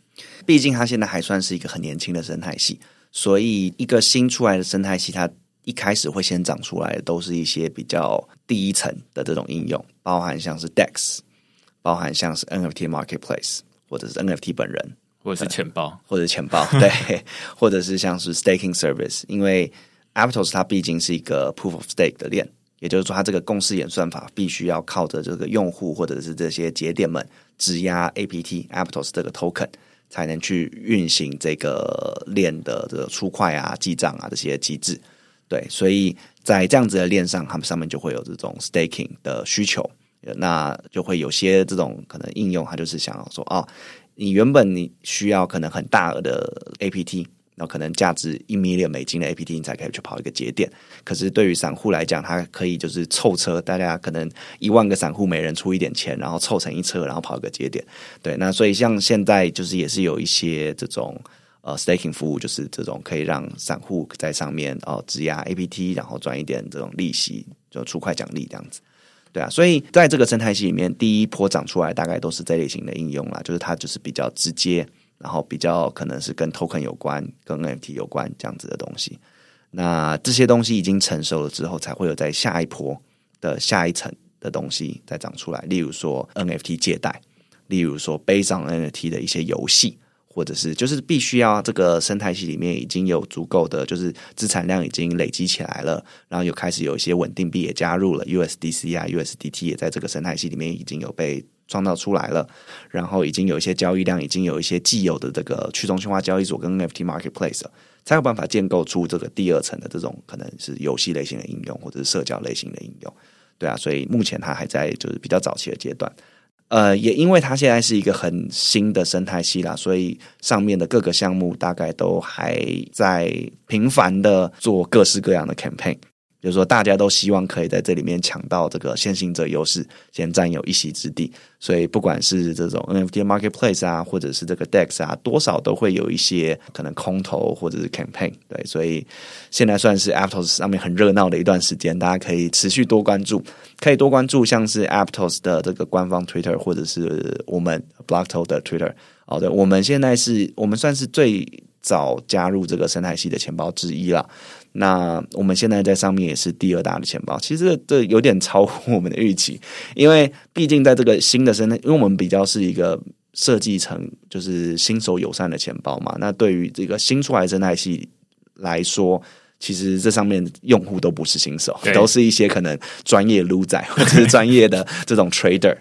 毕竟它现在还算是一个很年轻的生态系，所以一个新出来的生态系，它一开始会先长出来的都是一些比较第一层的这种应用，包含像是 DEX，包含像是 NFT Marketplace，或者是 NFT 本人。或者是钱包，或者钱包，对，或者是像是 staking service，因为 Aptos 它毕竟是一个 proof of stake 的链，也就是说，它这个共识演算法必须要靠着这个用户或者是这些节点们质押 APT Aptos 这个 token，才能去运行这个链的这个出块啊、记账啊这些机制。对，所以在这样子的链上，他们上面就会有这种 staking 的需求，那就会有些这种可能应用，它就是想要说哦。你原本你需要可能很大额的 APT，然后可能价值一 million 美金的 APT，你才可以去跑一个节点。可是对于散户来讲，它可以就是凑车，大家可能一万个散户每人出一点钱，然后凑成一车，然后跑一个节点。对，那所以像现在就是也是有一些这种呃 staking 服务，就是这种可以让散户在上面哦质押 APT，然后赚一点这种利息，就出块奖励这样子。对啊，所以在这个生态系里面，第一波长出来大概都是这类型的应用啦，就是它就是比较直接，然后比较可能是跟 token 有关、跟 NFT 有关这样子的东西。那这些东西已经成熟了之后，才会有在下一波的下一层的东西再长出来，例如说 NFT 借贷，例如说背上 NFT 的一些游戏。或者是就是必须要这个生态系里面已经有足够的就是资产量已经累积起来了，然后又开始有一些稳定币也加入了 USDC 啊 USDT 也在这个生态系里面已经有被创造出来了，然后已经有一些交易量，已经有一些既有的这个去中心化交易所跟 NFT Marketplace 才有办法建构出这个第二层的这种可能是游戏类型的应用或者是社交类型的应用，对啊，所以目前它还在就是比较早期的阶段。呃，也因为它现在是一个很新的生态系啦，所以上面的各个项目大概都还在频繁的做各式各样的 campaign。就是说，大家都希望可以在这里面抢到这个先行者优势，先占有一席之地。所以，不管是这种 NFT marketplace 啊，或者是这个 DEX 啊，多少都会有一些可能空投或者是 campaign。对，所以现在算是 Aptos 上面很热闹的一段时间，大家可以持续多关注，可以多关注像是 Aptos 的这个官方 Twitter，或者是我们 Blockto 的 Twitter。好的，我们现在是我们算是最早加入这个生态系的钱包之一了。那我们现在在上面也是第二大的钱包，其实这有点超乎我们的预期，因为毕竟在这个新的生态，因为我们比较是一个设计成就是新手友善的钱包嘛，那对于这个新出来的生态系来说，其实这上面用户都不是新手，都是一些可能专业撸仔或者是专业的这种 trader。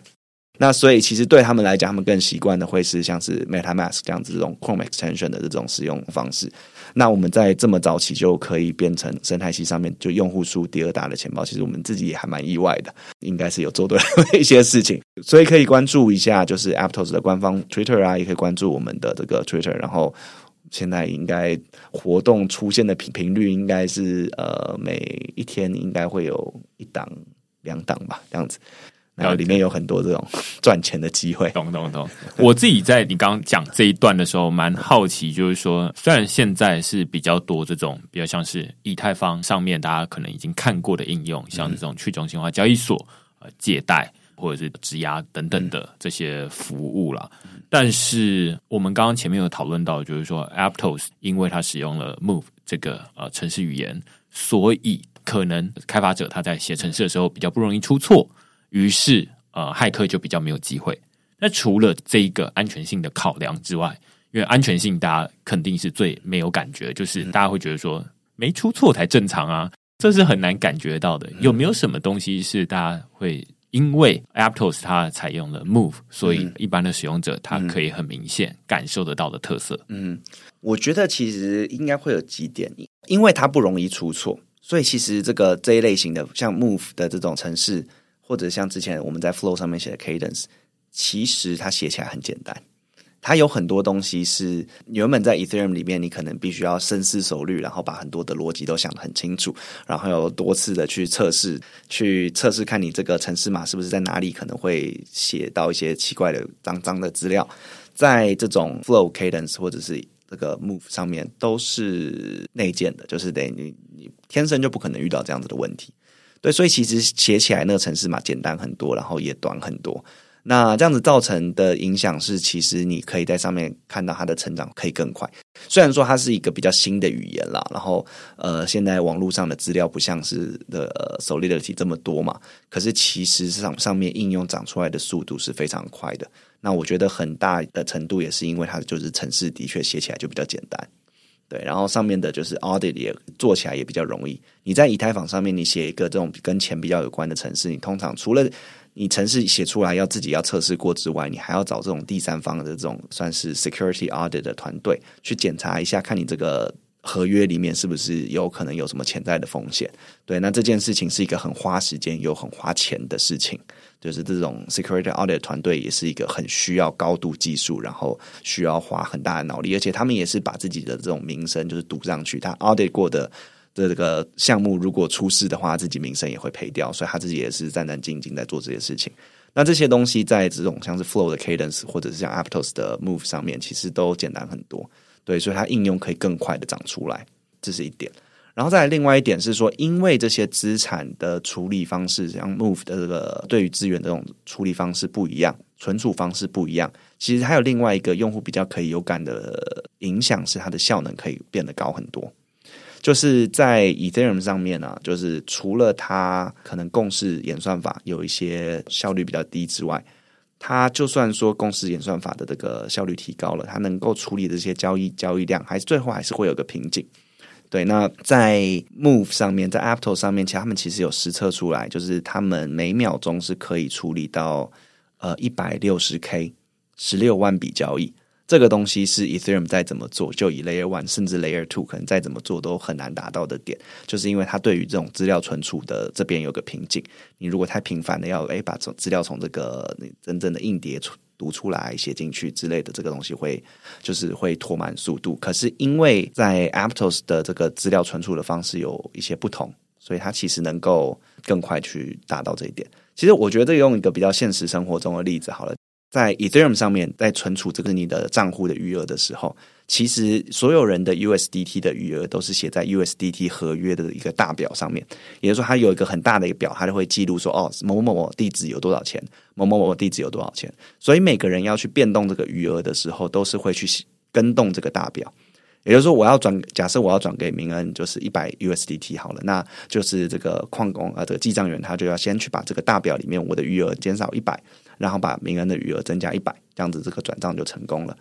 那所以其实对他们来讲，他们更习惯的会是像是 MetaMask 这样子这种 Chrome Extension 的这种使用方式。那我们在这么早期就可以变成生态系上面就用户数第二大的钱包，其实我们自己也还蛮意外的，应该是有做对一些事情，所以可以关注一下，就是 Aptos 的官方 Twitter 啊，也可以关注我们的这个 Twitter。然后现在应该活动出现的频频率应该是呃每一天应该会有一档两档吧，这样子。然后里面有很多这种 赚钱的机会，懂懂懂。我自己在你刚刚讲这一段的时候，蛮好奇，就是说，虽然现在是比较多这种比较像是以太坊上面大家可能已经看过的应用，像这种去中心化交易所、呃借贷或者是质押等等的这些服务了，但是我们刚刚前面有讨论到，就是说，Aptos 因为它使用了 Move 这个呃城市语言，所以可能开发者他在写程式的时候比较不容易出错。于是，呃，骇客就比较没有机会。那除了这一个安全性的考量之外，因为安全性大家肯定是最没有感觉，就是大家会觉得说没出错才正常啊，这是很难感觉到的。有没有什么东西是大家会因为 Aptos 它采用了 Move，所以一般的使用者他可以很明显感受得到的特色？嗯，我觉得其实应该会有几点，因为它不容易出错，所以其实这个这一类型的像 Move 的这种城市。或者像之前我们在 Flow 上面写的 Cadence，其实它写起来很简单。它有很多东西是原本在 Ethereum 里面，你可能必须要深思熟虑，然后把很多的逻辑都想得很清楚，然后有多次的去测试，去测试看你这个城市码是不是在哪里可能会写到一些奇怪的脏脏的资料。在这种 Flow Cadence 或者是这个 Move 上面，都是内建的，就是等于你你天生就不可能遇到这样子的问题。对，所以其实写起来那个城市嘛简单很多，然后也短很多。那这样子造成的影响是，其实你可以在上面看到它的成长可以更快。虽然说它是一个比较新的语言啦，然后呃，现在网络上的资料不像是的 Solidity 这么多嘛，可是其实上上面应用长出来的速度是非常快的。那我觉得很大的程度也是因为它就是城市的确写起来就比较简单。对，然后上面的就是 audit 也做起来也比较容易。你在以太坊上面，你写一个这种跟钱比较有关的城市，你通常除了你城市写出来要自己要测试过之外，你还要找这种第三方的这种算是 security audit 的团队去检查一下，看你这个合约里面是不是有可能有什么潜在的风险。对，那这件事情是一个很花时间又很花钱的事情。就是这种 security audit 团队也是一个很需要高度技术，然后需要花很大的脑力，而且他们也是把自己的这种名声就是赌上去。他 audit 过的这个项目如果出事的话，自己名声也会赔掉，所以他自己也是战战兢兢在做这些事情。那这些东西在这种像是 flow 的 cadence 或者是像 aptos 的 move 上面，其实都简单很多。对，所以它应用可以更快的长出来，这是一点。然后再另外一点是说，因为这些资产的处理方式，像 Move 的这个对于资源的这种处理方式不一样，存储方式不一样，其实还有另外一个用户比较可以有感的影响是它的效能可以变得高很多。就是在 Ethereum 上面呢，就是除了它可能共识演算法有一些效率比较低之外，它就算说共识演算法的这个效率提高了，它能够处理的这些交易交易量，还是最后还是会有个瓶颈。对，那在 Move 上面，在 Aptos 上面，其实他们其实有实测出来，就是他们每秒钟是可以处理到呃一百六十 K 十六万笔交易。这个东西是 Ethereum 再怎么做，就以 Layer One 甚至 Layer Two 可能再怎么做都很难达到的点，就是因为它对于这种资料存储的这边有个瓶颈。你如果太频繁的要诶把从资料从这个真正的硬碟出。读出来写进去之类的，这个东西会就是会拖慢速度。可是因为在 Aptos 的这个资料存储的方式有一些不同，所以它其实能够更快去达到这一点。其实我觉得用一个比较现实生活中的例子好了。在 Ethereum 上面，在存储这个你的账户的余额的时候，其实所有人的 USDT 的余额都是写在 USDT 合约的一个大表上面。也就是说，它有一个很大的一个表，它就会记录说，哦，某某某地址有多少钱，某某某地址有多少钱。所以每个人要去变动这个余额的时候，都是会去跟动这个大表。也就是说，我要转，假设我要转给明恩，就是一百 USDT 好了，那就是这个矿工啊，这个记账员他就要先去把这个大表里面我的余额减少一百。然后把明恩的余额增加一百，这样子这个转账就成功了。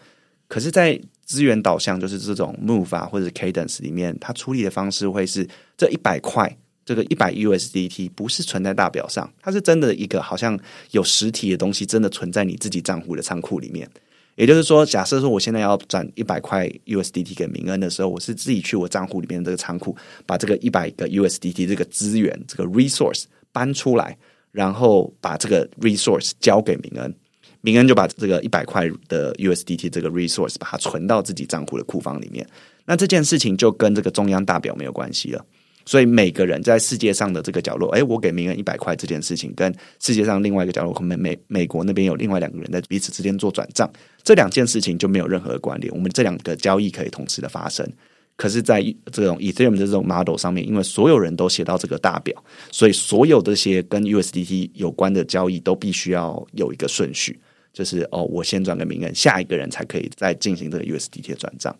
可是，在资源导向，就是这种 Move 啊或者 Cadence 里面，它处理的方式会是这一百块，这个一百 USDT 不是存在大表上，它是真的一个好像有实体的东西，真的存在你自己账户的仓库里面。也就是说，假设说我现在要转一百块 USDT 给明恩的时候，我是自己去我账户里面这个仓库，把这个一百个 USDT 这个资源这个 resource 搬出来，然后把这个 resource 交给明恩，明恩就把这个一百块的 USDT 这个 resource 把它存到自己账户的库房里面。那这件事情就跟这个中央大表没有关系了。所以每个人在世界上的这个角落，哎，我给明恩一百块这件事情，跟世界上另外一个角落，美美美国那边有另外两个人在彼此之间做转账，这两件事情就没有任何的关联。我们这两个交易可以同时的发生，可是，在这种 Ethereum 的这种 model 上面，因为所有人都写到这个大表，所以所有这些跟 USDT 有关的交易都必须要有一个顺序，就是哦，我先转给名人，下一个人才可以再进行这个 USDT 转账。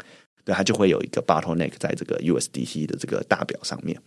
对，它就会有一个 bottleneck 在这个 USDT 的这个大表上面，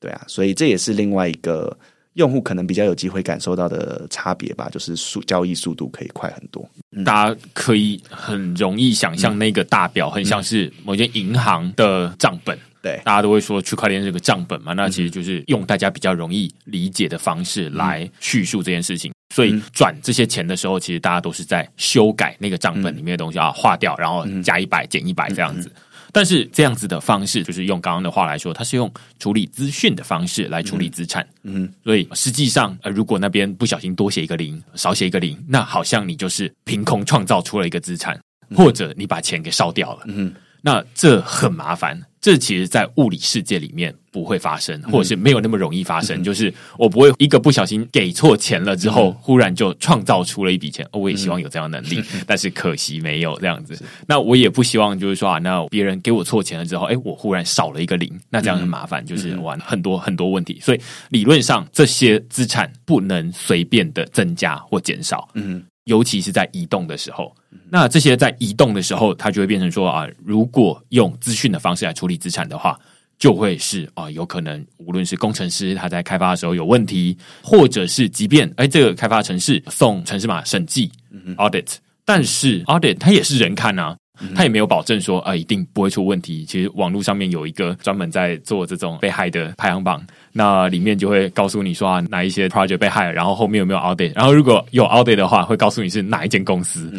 对啊，所以这也是另外一个用户可能比较有机会感受到的差别吧，就是速交易速度可以快很多。大家可以很容易想象那个大表很像是某间银行的账本，对，大家都会说区块链是个账本嘛，那其实就是用大家比较容易理解的方式来叙述这件事情。所以转这些钱的时候，其实大家都是在修改那个账本里面的东西啊，划掉，然后加一百减一百这样子。但是这样子的方式，就是用刚刚的话来说，它是用处理资讯的方式来处理资产。嗯，所以实际上，呃，如果那边不小心多写一个零，少写一个零，那好像你就是凭空创造出了一个资产，或者你把钱给烧掉了。嗯。那这很麻烦，这其实，在物理世界里面不会发生，或者是没有那么容易发生。就是我不会一个不小心给错钱了之后，忽然就创造出了一笔钱。我也希望有这样能力，但是可惜没有这样子。那我也不希望就是说啊，那别人给我错钱了之后，哎，我忽然少了一个零，那这样很麻烦，就是玩很多很多问题。所以理论上，这些资产不能随便的增加或减少。嗯。尤其是在移动的时候，那这些在移动的时候，它就会变成说啊，如果用资讯的方式来处理资产的话，就会是啊，有可能无论是工程师他在开发的时候有问题，或者是即便哎这个开发城市送城市码审计 audit，但是 audit 它也是人看啊。他也没有保证说啊，一定不会出问题。其实网络上面有一个专门在做这种被害的排行榜，那里面就会告诉你说啊，哪一些 project 被害了，然后后面有没有 audit，然后如果有 audit 的话，会告诉你是哪一间公司。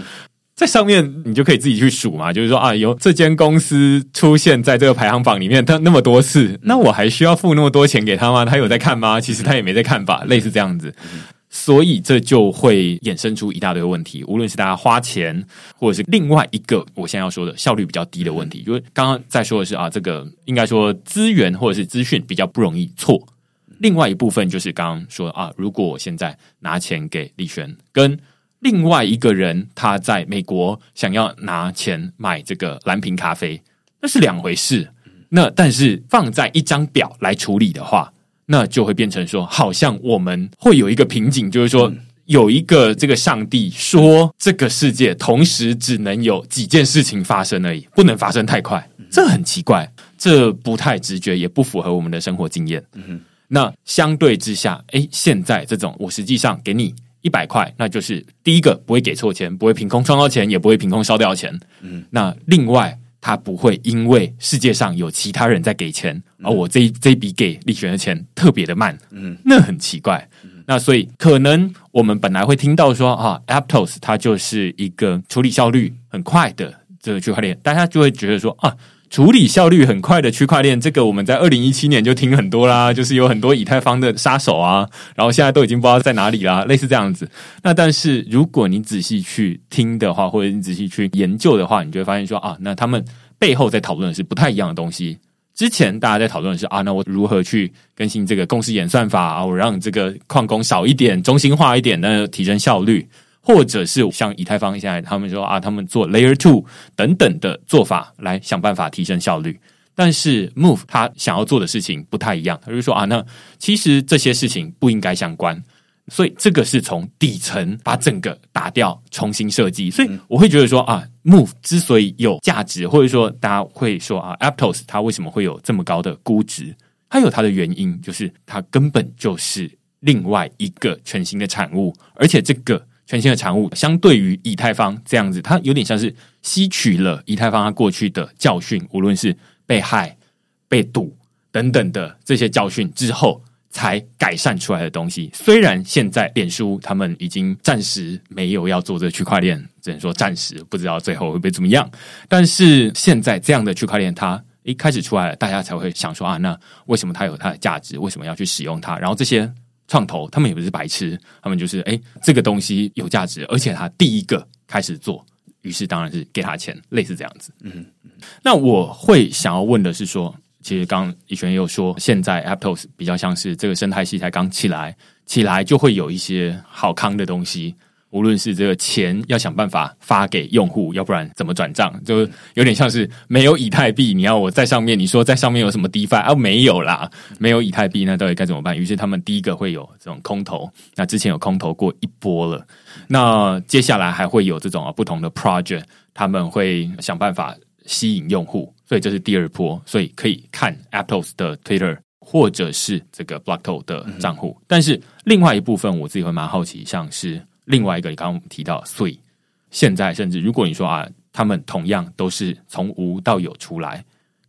在上面你就可以自己去数嘛，就是说啊，有这间公司出现在这个排行榜里面，它那么多次，那我还需要付那么多钱给他吗？他有在看吗？其实他也没在看吧，类似这样子。所以这就会衍生出一大堆问题，无论是大家花钱，或者是另外一个我现在要说的效率比较低的问题，就是刚刚在说的是啊，这个应该说资源或者是资讯比较不容易错。另外一部分就是刚刚说啊，如果我现在拿钱给李璇，跟另外一个人他在美国想要拿钱买这个蓝瓶咖啡，那是两回事。那但是放在一张表来处理的话。那就会变成说，好像我们会有一个瓶颈，就是说有一个这个上帝说，这个世界同时只能有几件事情发生而已，不能发生太快。这很奇怪，这不太直觉，也不符合我们的生活经验。那相对之下，哎，现在这种我实际上给你一百块，那就是第一个不会给错钱，不会凭空创造钱，也不会凭空烧掉钱。嗯，那另外。他不会因为世界上有其他人在给钱，而我这这笔给李璇的钱特别的慢，嗯，那很奇怪。那所以可能我们本来会听到说啊，Aptos 它就是一个处理效率很快的这个区块链，大家就会觉得说啊。处理效率很快的区块链，这个我们在二零一七年就听很多啦，就是有很多以太坊的杀手啊，然后现在都已经不知道在哪里啦，类似这样子。那但是如果你仔细去听的话，或者你仔细去研究的话，你就会发现说啊，那他们背后在讨论的是不太一样的东西。之前大家在讨论的是啊，那我如何去更新这个共识演算法啊，我让这个矿工少一点，中心化一点，那提升效率。或者是像以太坊现在他们说啊，他们做 Layer Two 等等的做法来想办法提升效率，但是 Move 他想要做的事情不太一样，他就说啊，那其实这些事情不应该相关，所以这个是从底层把整个打掉，重新设计。所以我会觉得说啊，Move 之所以有价值，或者说大家会说啊，Aptos 它为什么会有这么高的估值？它有它的原因，就是它根本就是另外一个全新的产物，而且这个。全新的产物，相对于以太坊这样子，它有点像是吸取了以太坊它过去的教训，无论是被害、被堵等等的这些教训之后。才改善出来的东西。虽然现在脸书他们已经暂时没有要做这区块链，只能说暂时不知道最后会不会怎么样。但是现在这样的区块链它一开始出来了，大家才会想说啊，那为什么它有它的价值？为什么要去使用它？然后这些创投他们也不是白痴，他们就是哎，这个东西有价值，而且他第一个开始做，于是当然是给他钱，类似这样子。嗯，那我会想要问的是说。其实刚以璇也有说，现在 Aptos 比较像是这个生态系才刚起来，起来就会有一些好康的东西。无论是这个钱要想办法发给用户，要不然怎么转账？就有点像是没有以太币，你要我在上面，你说在上面有什么 DeFi 啊？没有啦，没有以太币，那到底该怎么办？于是他们第一个会有这种空投，那之前有空投过一波了，那接下来还会有这种啊不同的 project，他们会想办法吸引用户。所以这是第二波，所以可以看 Aptos 的 Twitter 或者是这个 Blockto 的账户。但是另外一部分，我自己会蛮好奇，像是另外一个你刚刚提到，所以现在甚至如果你说啊，他们同样都是从无到有出来，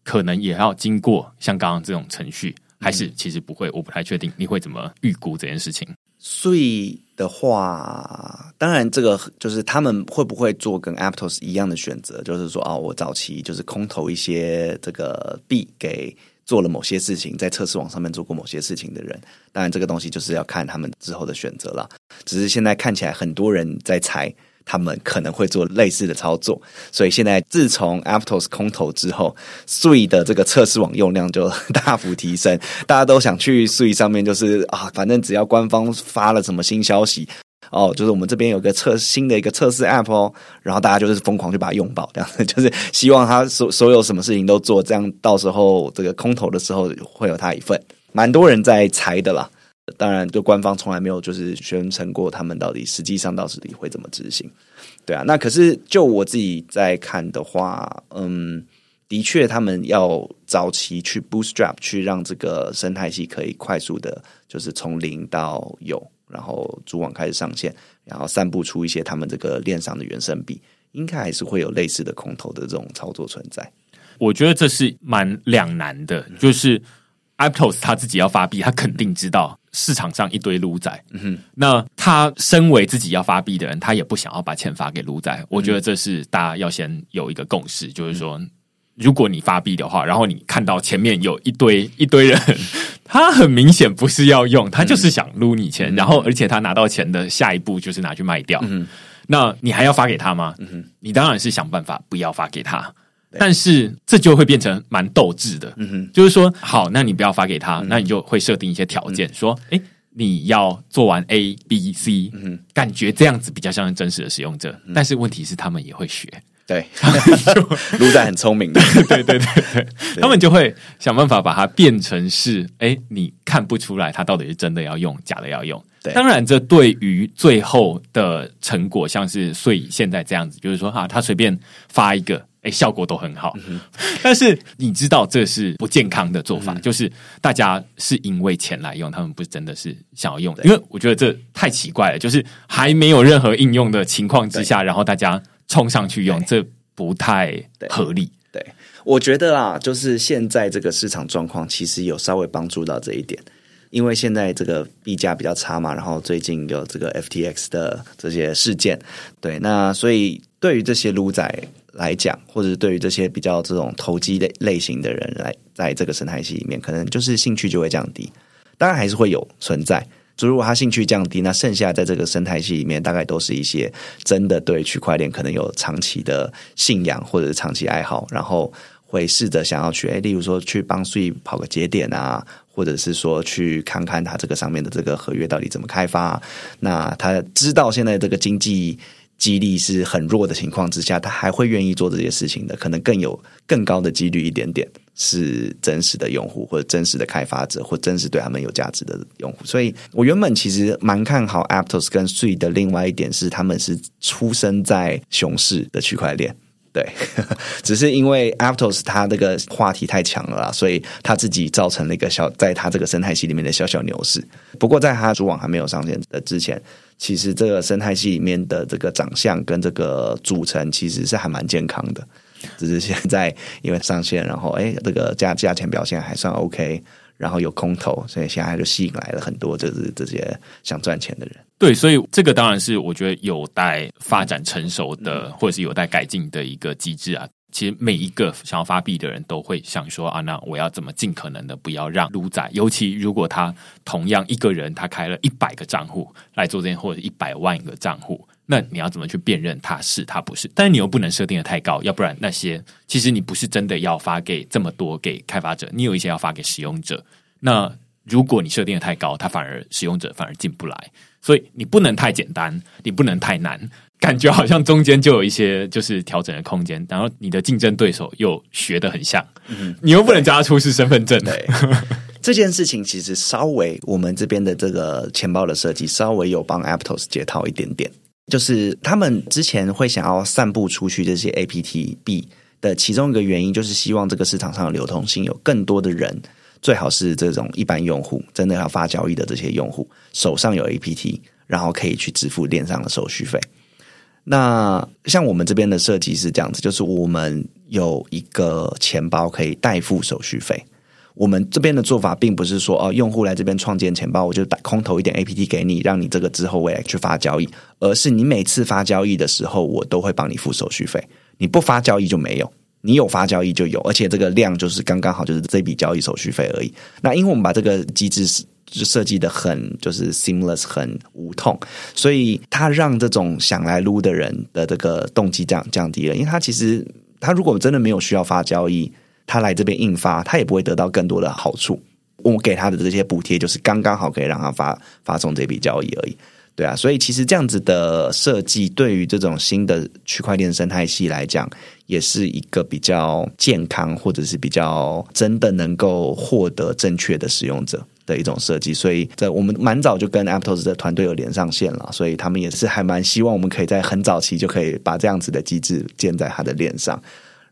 可能也要经过像刚刚这种程序，还是其实不会，我不太确定你会怎么预估这件事情。所以的话，当然这个就是他们会不会做跟 Aptos 一样的选择，就是说啊，我早期就是空投一些这个币给做了某些事情，在测试网上面做过某些事情的人。当然，这个东西就是要看他们之后的选择了。只是现在看起来，很多人在猜。他们可能会做类似的操作，所以现在自从 Aptos 空投之后 s u i 的这个测试网用量就 大幅提升，大家都想去 s u i 上面，就是啊，反正只要官方发了什么新消息，哦，就是我们这边有个测新的一个测试 App 哦，然后大家就是疯狂去把它用爆，这样 就是希望他所所有什么事情都做，这样到时候这个空投的时候会有他一份，蛮多人在猜的啦。当然，就官方从来没有就是宣称过他们到底实际上到底会怎么执行，对啊。那可是就我自己在看的话，嗯，的确他们要早期去 bootstrap 去让这个生态系可以快速的，就是从零到有，然后主网开始上线，然后散布出一些他们这个链上的原生币，应该还是会有类似的空投的这种操作存在。我觉得这是蛮两难的，就是 Aptos 他自己要发币，他肯定知道。市场上一堆撸仔，那他身为自己要发币的人，他也不想要把钱发给撸仔。我觉得这是大家要先有一个共识，就是说，如果你发币的话，然后你看到前面有一堆一堆人，他很明显不是要用，他就是想撸你钱，然后而且他拿到钱的下一步就是拿去卖掉。嗯。那你还要发给他吗？你当然是想办法不要发给他。但是这就会变成蛮斗志的，嗯哼，就是说，好，那你不要发给他，那你就会设定一些条件，说，哎，你要做完 A、B、C，嗯感觉这样子比较像是真实的使用者。但是问题是，他们也会学，对，鹿仔很聪明的，对对对对，他们就会想办法把它变成是，哎，你看不出来它到底是真的要用，假的要用。当然，这对于最后的成果，像是所以现在这样子，就是说，哈，他随便发一个。哎，效果都很好，但是你知道这是不健康的做法，就是大家是因为钱来用，他们不是真的是想要用。的。因为我觉得这太奇怪了，就是还没有任何应用的情况之下，然后大家冲上去用，这不太合理。对，我觉得啦，就是现在这个市场状况其实有稍微帮助到这一点，因为现在这个币价比较差嘛，然后最近有这个 FTX 的这些事件，对，那所以对于这些撸仔。来讲，或者是对于这些比较这种投机的类型的人来，在这个生态系里面，可能就是兴趣就会降低。当然还是会有存在，如果他兴趣降低，那剩下在这个生态系里面，大概都是一些真的对区块链可能有长期的信仰或者是长期爱好，然后会试着想要去，哎，例如说去帮税跑个节点啊，或者是说去看看它这个上面的这个合约到底怎么开发。那他知道现在这个经济。激励是很弱的情况之下，他还会愿意做这些事情的，可能更有更高的几率一点点是真实的用户或者真实的开发者或真实对他们有价值的用户。所以我原本其实蛮看好 Aptos 跟 s u i 的另外一点是，他们是出生在熊市的区块链。对，只是因为 Aptos 它这个话题太强了啦，所以他自己造成了一个小，在他这个生态系里面的小小牛市。不过在他主网还没有上线的之前。其实这个生态系里面的这个长相跟这个组成其实是还蛮健康的，只是现在因为上线，然后哎，这个价价钱表现还算 OK，然后有空头，所以现在就吸引来了很多就是这些想赚钱的人。对，所以这个当然是我觉得有待发展成熟的，或者是有待改进的一个机制啊。其实每一个想要发币的人都会想说啊，那我要怎么尽可能的不要让撸仔，尤其如果他同样一个人他开了一百个账户来做这件，或者一百万个账户，那你要怎么去辨认他是他不是？但你又不能设定的太高，要不然那些其实你不是真的要发给这么多给开发者，你有一些要发给使用者。那如果你设定的太高，他反而使用者反而进不来，所以你不能太简单，你不能太难。感觉好像中间就有一些就是调整的空间，然后你的竞争对手又学的很像，嗯你又不能叫他出示身份证。对 这件事情，其实稍微我们这边的这个钱包的设计稍微有帮 Aptos 解套一点点，就是他们之前会想要散布出去这些 APT 币的其中一个原因，就是希望这个市场上的流通性有更多的人，最好是这种一般用户，真的要发交易的这些用户手上有 APT，然后可以去支付链上的手续费。那像我们这边的设计是这样子，就是我们有一个钱包可以代付手续费。我们这边的做法并不是说哦，用户来这边创建钱包，我就打空投一点 APT 给你，让你这个之后未来去发交易，而是你每次发交易的时候，我都会帮你付手续费。你不发交易就没有，你有发交易就有，而且这个量就是刚刚好，就是这笔交易手续费而已。那因为我们把这个机制是。设计的很就是 seamless 很无痛，所以它让这种想来撸的人的这个动机降降低了。因为他其实他如果真的没有需要发交易，他来这边印发，他也不会得到更多的好处。我给他的这些补贴就是刚刚好可以让他发发送这笔交易而已。对啊，所以其实这样子的设计对于这种新的区块链生态系来讲，也是一个比较健康或者是比较真的能够获得正确的使用者。的一种设计，所以在我们蛮早就跟 Aptos 的团队有连上线了，所以他们也是还蛮希望我们可以在很早期就可以把这样子的机制建在他的链上。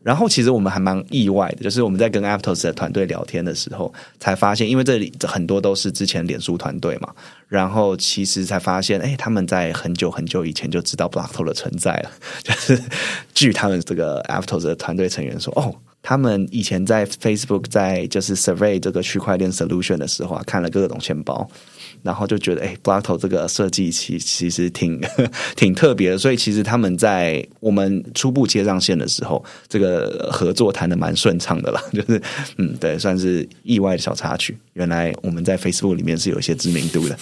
然后其实我们还蛮意外的，就是我们在跟 Aptos 的团队聊天的时候，才发现，因为这里很多都是之前脸书团队嘛，然后其实才发现，哎，他们在很久很久以前就知道 Blockto 的存在了，就是据他们这个 Aptos 的团队成员说，哦。他们以前在 Facebook 在就是 survey 这个区块链 solution 的时候啊，看了各种钱包，然后就觉得哎，Blockto 这个设计其其实挺 挺特别的，所以其实他们在我们初步接上线的时候，这个合作谈的蛮顺畅的啦，就是嗯，对，算是意外的小插曲。原来我们在 Facebook 里面是有一些知名度的。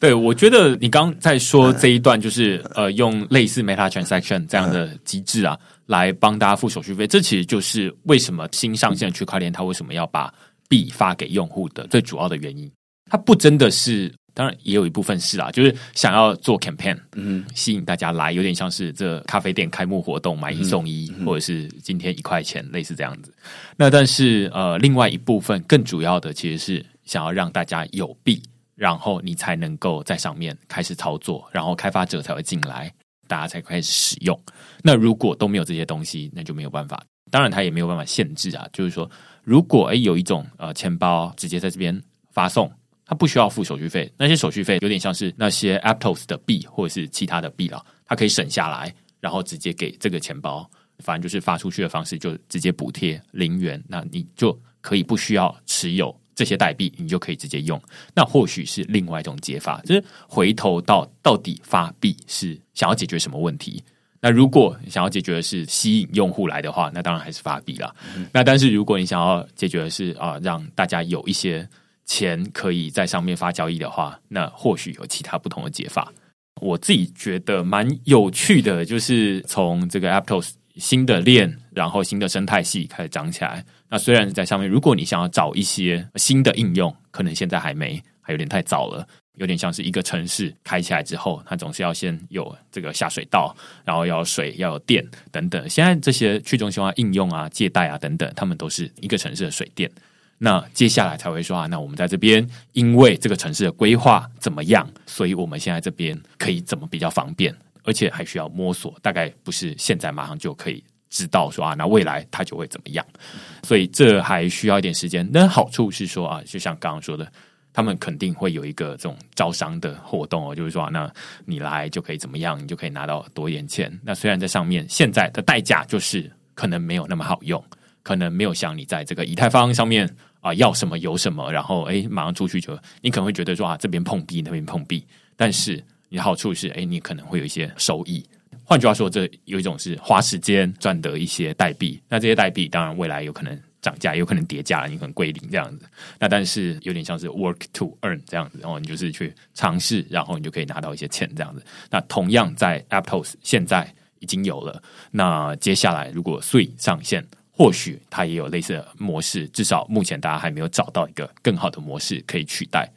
对，我觉得你刚在说这一段，就是呃，用类似 Meta Transaction 这样的机制啊。来帮大家付手续费，这其实就是为什么新上线的区块链它为什么要把币发给用户的最主要的原因。它不真的是，当然也有一部分是啊，就是想要做 campaign，嗯，吸引大家来，有点像是这咖啡店开幕活动买一送一，或者是今天一块钱，类似这样子。那但是呃，另外一部分更主要的其实是想要让大家有币，然后你才能够在上面开始操作，然后开发者才会进来。大家才开始使用。那如果都没有这些东西，那就没有办法。当然，它也没有办法限制啊。就是说，如果诶有一种呃钱包直接在这边发送，它不需要付手续费。那些手续费有点像是那些 Aptos 的币或者是其他的币了，它可以省下来，然后直接给这个钱包。反正就是发出去的方式就直接补贴零元，那你就可以不需要持有。这些代币你就可以直接用，那或许是另外一种解法，就是回头到到底发币是想要解决什么问题？那如果想要解决的是吸引用户来的话，那当然还是发币了。那但是如果你想要解决的是啊，让大家有一些钱可以在上面发交易的话，那或许有其他不同的解法。我自己觉得蛮有趣的，就是从这个 Aptos 新的链，然后新的生态系开始长起来。那虽然在上面，如果你想要找一些新的应用，可能现在还没，还有点太早了。有点像是一个城市开起来之后，它总是要先有这个下水道，然后要有水，要有电等等。现在这些去中心化应用啊、借贷啊等等，他们都是一个城市的水电。那接下来才会说啊，那我们在这边，因为这个城市的规划怎么样，所以我们现在这边可以怎么比较方便，而且还需要摸索，大概不是现在马上就可以。知道说啊，那未来它就会怎么样？所以这还需要一点时间。那好处是说啊，就像刚刚说的，他们肯定会有一个这种招商的活动哦，就是说啊，那你来就可以怎么样，你就可以拿到多一点钱。那虽然在上面现在的代价就是可能没有那么好用，可能没有像你在这个以太坊上面啊要什么有什么，然后哎马上出去就你可能会觉得说啊这边碰壁那边碰壁，但是你好处是哎你可能会有一些收益。换句话说，这有一种是花时间赚得一些代币，那这些代币当然未来有可能涨价，有可能跌价，你可能归零这样子。那但是有点像是 work to earn 这样子，然后你就是去尝试，然后你就可以拿到一些钱这样子。那同样在 Aptos 现在已经有了，那接下来如果 Three 上线，或许它也有类似的模式，至少目前大家还没有找到一个更好的模式可以取代。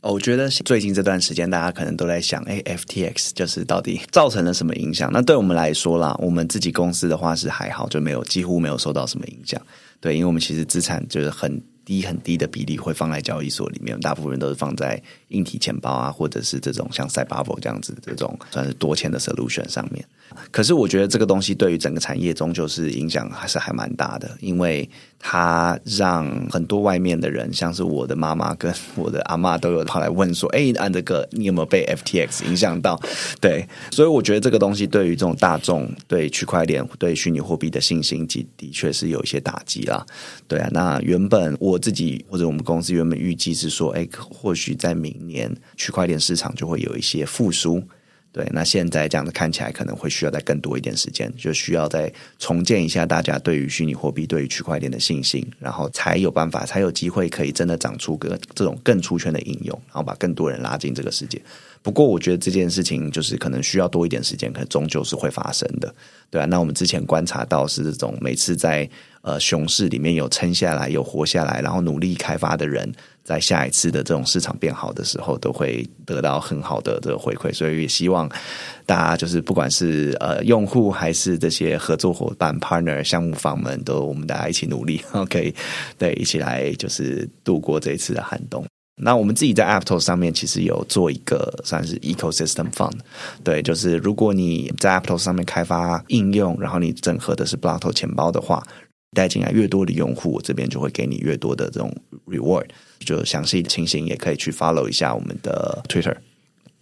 哦我觉得最近这段时间，大家可能都在想，哎，FTX 就是到底造成了什么影响？那对我们来说啦，我们自己公司的话是还好，就没有几乎没有受到什么影响。对，因为我们其实资产就是很低很低的比例会放在交易所里面，大部分人都是放在硬体钱包啊，或者是这种像 c y b u b l e 这样子这种算是多钱的 solution 上面。可是我觉得这个东西对于整个产业终究是影响还是还蛮大的，因为它让很多外面的人，像是我的妈妈跟我的阿妈都有跑来问说：“哎，按这个你有没有被 FTX 影响到？”对，所以我觉得这个东西对于这种大众对区块链、对虚拟货币的信心，的的确是有一些打击啦。对啊，那原本我自己或者我们公司原本预计是说：“哎，或许在明年区块链市场就会有一些复苏。”对，那现在这样子看起来可能会需要再更多一点时间，就需要再重建一下大家对于虚拟货币、对于区块链的信心，然后才有办法，才有机会可以真的长出个这种更出圈的应用，然后把更多人拉进这个世界。不过，我觉得这件事情就是可能需要多一点时间，可终究是会发生的，对啊。那我们之前观察到是这种每次在呃熊市里面有撑下来、有活下来，然后努力开发的人。在下一次的这种市场变好的时候，都会得到很好的这个回馈，所以也希望大家就是不管是呃用户还是这些合作伙伴、partner 项目方们，都我们大家一起努力，OK，对，一起来就是度过这一次的寒冬。那我们自己在 Aptos 上面其实有做一个算是 ecosystem fund，对，就是如果你在 Aptos 上面开发应用，然后你整合的是 Blockto 钱包的话。带进来越多的用户，我这边就会给你越多的这种 reward。就详细的情形也可以去 follow 一下我们的 Twitter。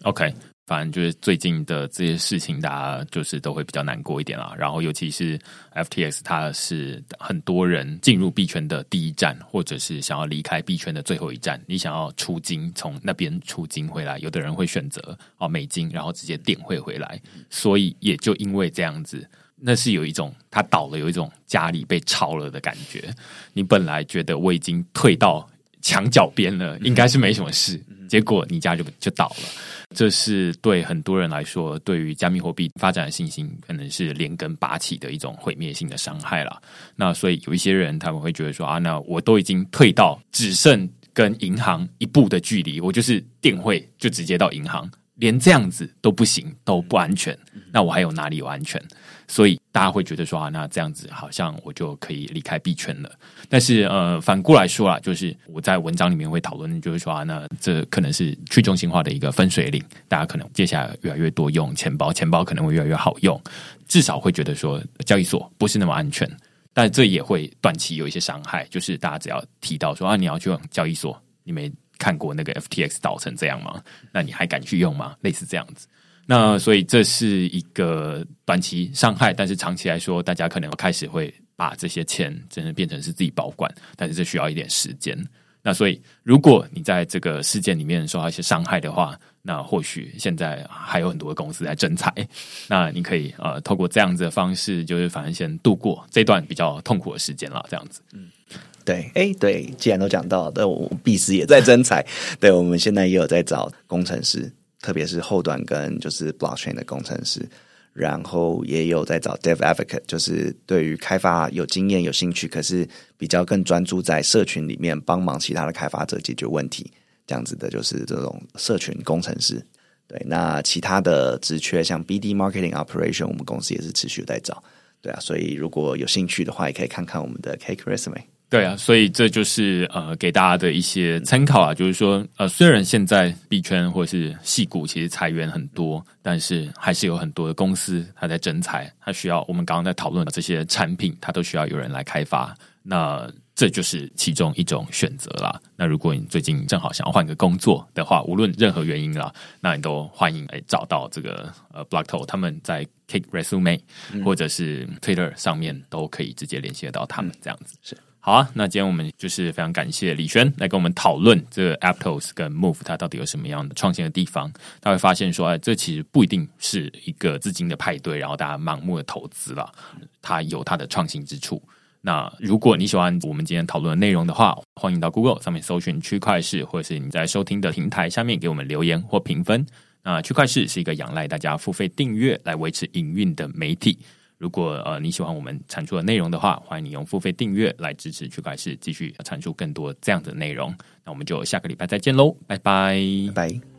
OK，反正就是最近的这些事情，大家就是都会比较难过一点啦。然后尤其是 FTX，它是很多人进入币圈的第一站，或者是想要离开币圈的最后一站。你想要出金，从那边出金回来，有的人会选择哦美金，然后直接点汇回来。所以也就因为这样子。那是有一种他倒了，有一种家里被抄了的感觉。你本来觉得我已经退到墙角边了，应该是没什么事，结果你家就就倒了。这是对很多人来说，对于加密货币发展的信心，可能是连根拔起的一种毁灭性的伤害了。那所以有一些人他们会觉得说啊，那我都已经退到只剩跟银行一步的距离，我就是电汇就直接到银行，连这样子都不行，都不安全。那我还有哪里有安全？所以大家会觉得说啊，那这样子好像我就可以离开币圈了。但是呃，反过来说啊，就是我在文章里面会讨论，就是说啊，那这可能是去中心化的一个分水岭。大家可能接下来越来越多用钱包，钱包可能会越来越好用，至少会觉得说交易所不是那么安全。但这也会短期有一些伤害，就是大家只要提到说啊，你要去用交易所，你没看过那个 FTX 倒成这样吗？那你还敢去用吗？类似这样子。那所以这是一个短期伤害，但是长期来说，大家可能开始会把这些钱真的变成是自己保管，但是这需要一点时间。那所以，如果你在这个事件里面受到一些伤害的话，那或许现在还有很多公司在争财，那你可以呃透过这样子的方式，就是反正先度过这段比较痛苦的时间了。这样子，嗯，对，哎，对，既然都讲到，那我币师也在争财，对，我们现在也有在找工程师。特别是后端跟就是 blockchain 的工程师，然后也有在找 dev advocate，就是对于开发有经验、有兴趣，可是比较更专注在社群里面帮忙其他的开发者解决问题，这样子的，就是这种社群工程师。对，那其他的职缺像 BD marketing operation，我们公司也是持续在找。对啊，所以如果有兴趣的话，也可以看看我们的 cake resume。对啊，所以这就是呃给大家的一些参考啊，就是说呃虽然现在币圈或者是细股其实裁员很多，但是还是有很多的公司它在增财，它需要我们刚刚在讨论的这些产品，它都需要有人来开发。那这就是其中一种选择啦。那如果你最近正好想要换个工作的话，无论任何原因啦，那你都欢迎来找到这个呃 Blockto，他们在 Kick Resume 或者是 Twitter 上面都可以直接联系得到他们这样子。是好啊，那今天我们就是非常感谢李轩来跟我们讨论这个 Aptos 跟 Move 它到底有什么样的创新的地方。他会发现说，哎，这其实不一定是一个资金的派对，然后大家盲目的投资了，它有它的创新之处。那如果你喜欢我们今天讨论的内容的话，欢迎到 Google 上面搜寻区块市，或者是你在收听的平台下面给我们留言或评分。那区块市是一个仰赖大家付费订阅来维持营运的媒体。如果呃你喜欢我们产出的内容的话，欢迎你用付费订阅来支持区块市继续产出更多这样的内容。那我们就下个礼拜再见喽，拜，拜拜。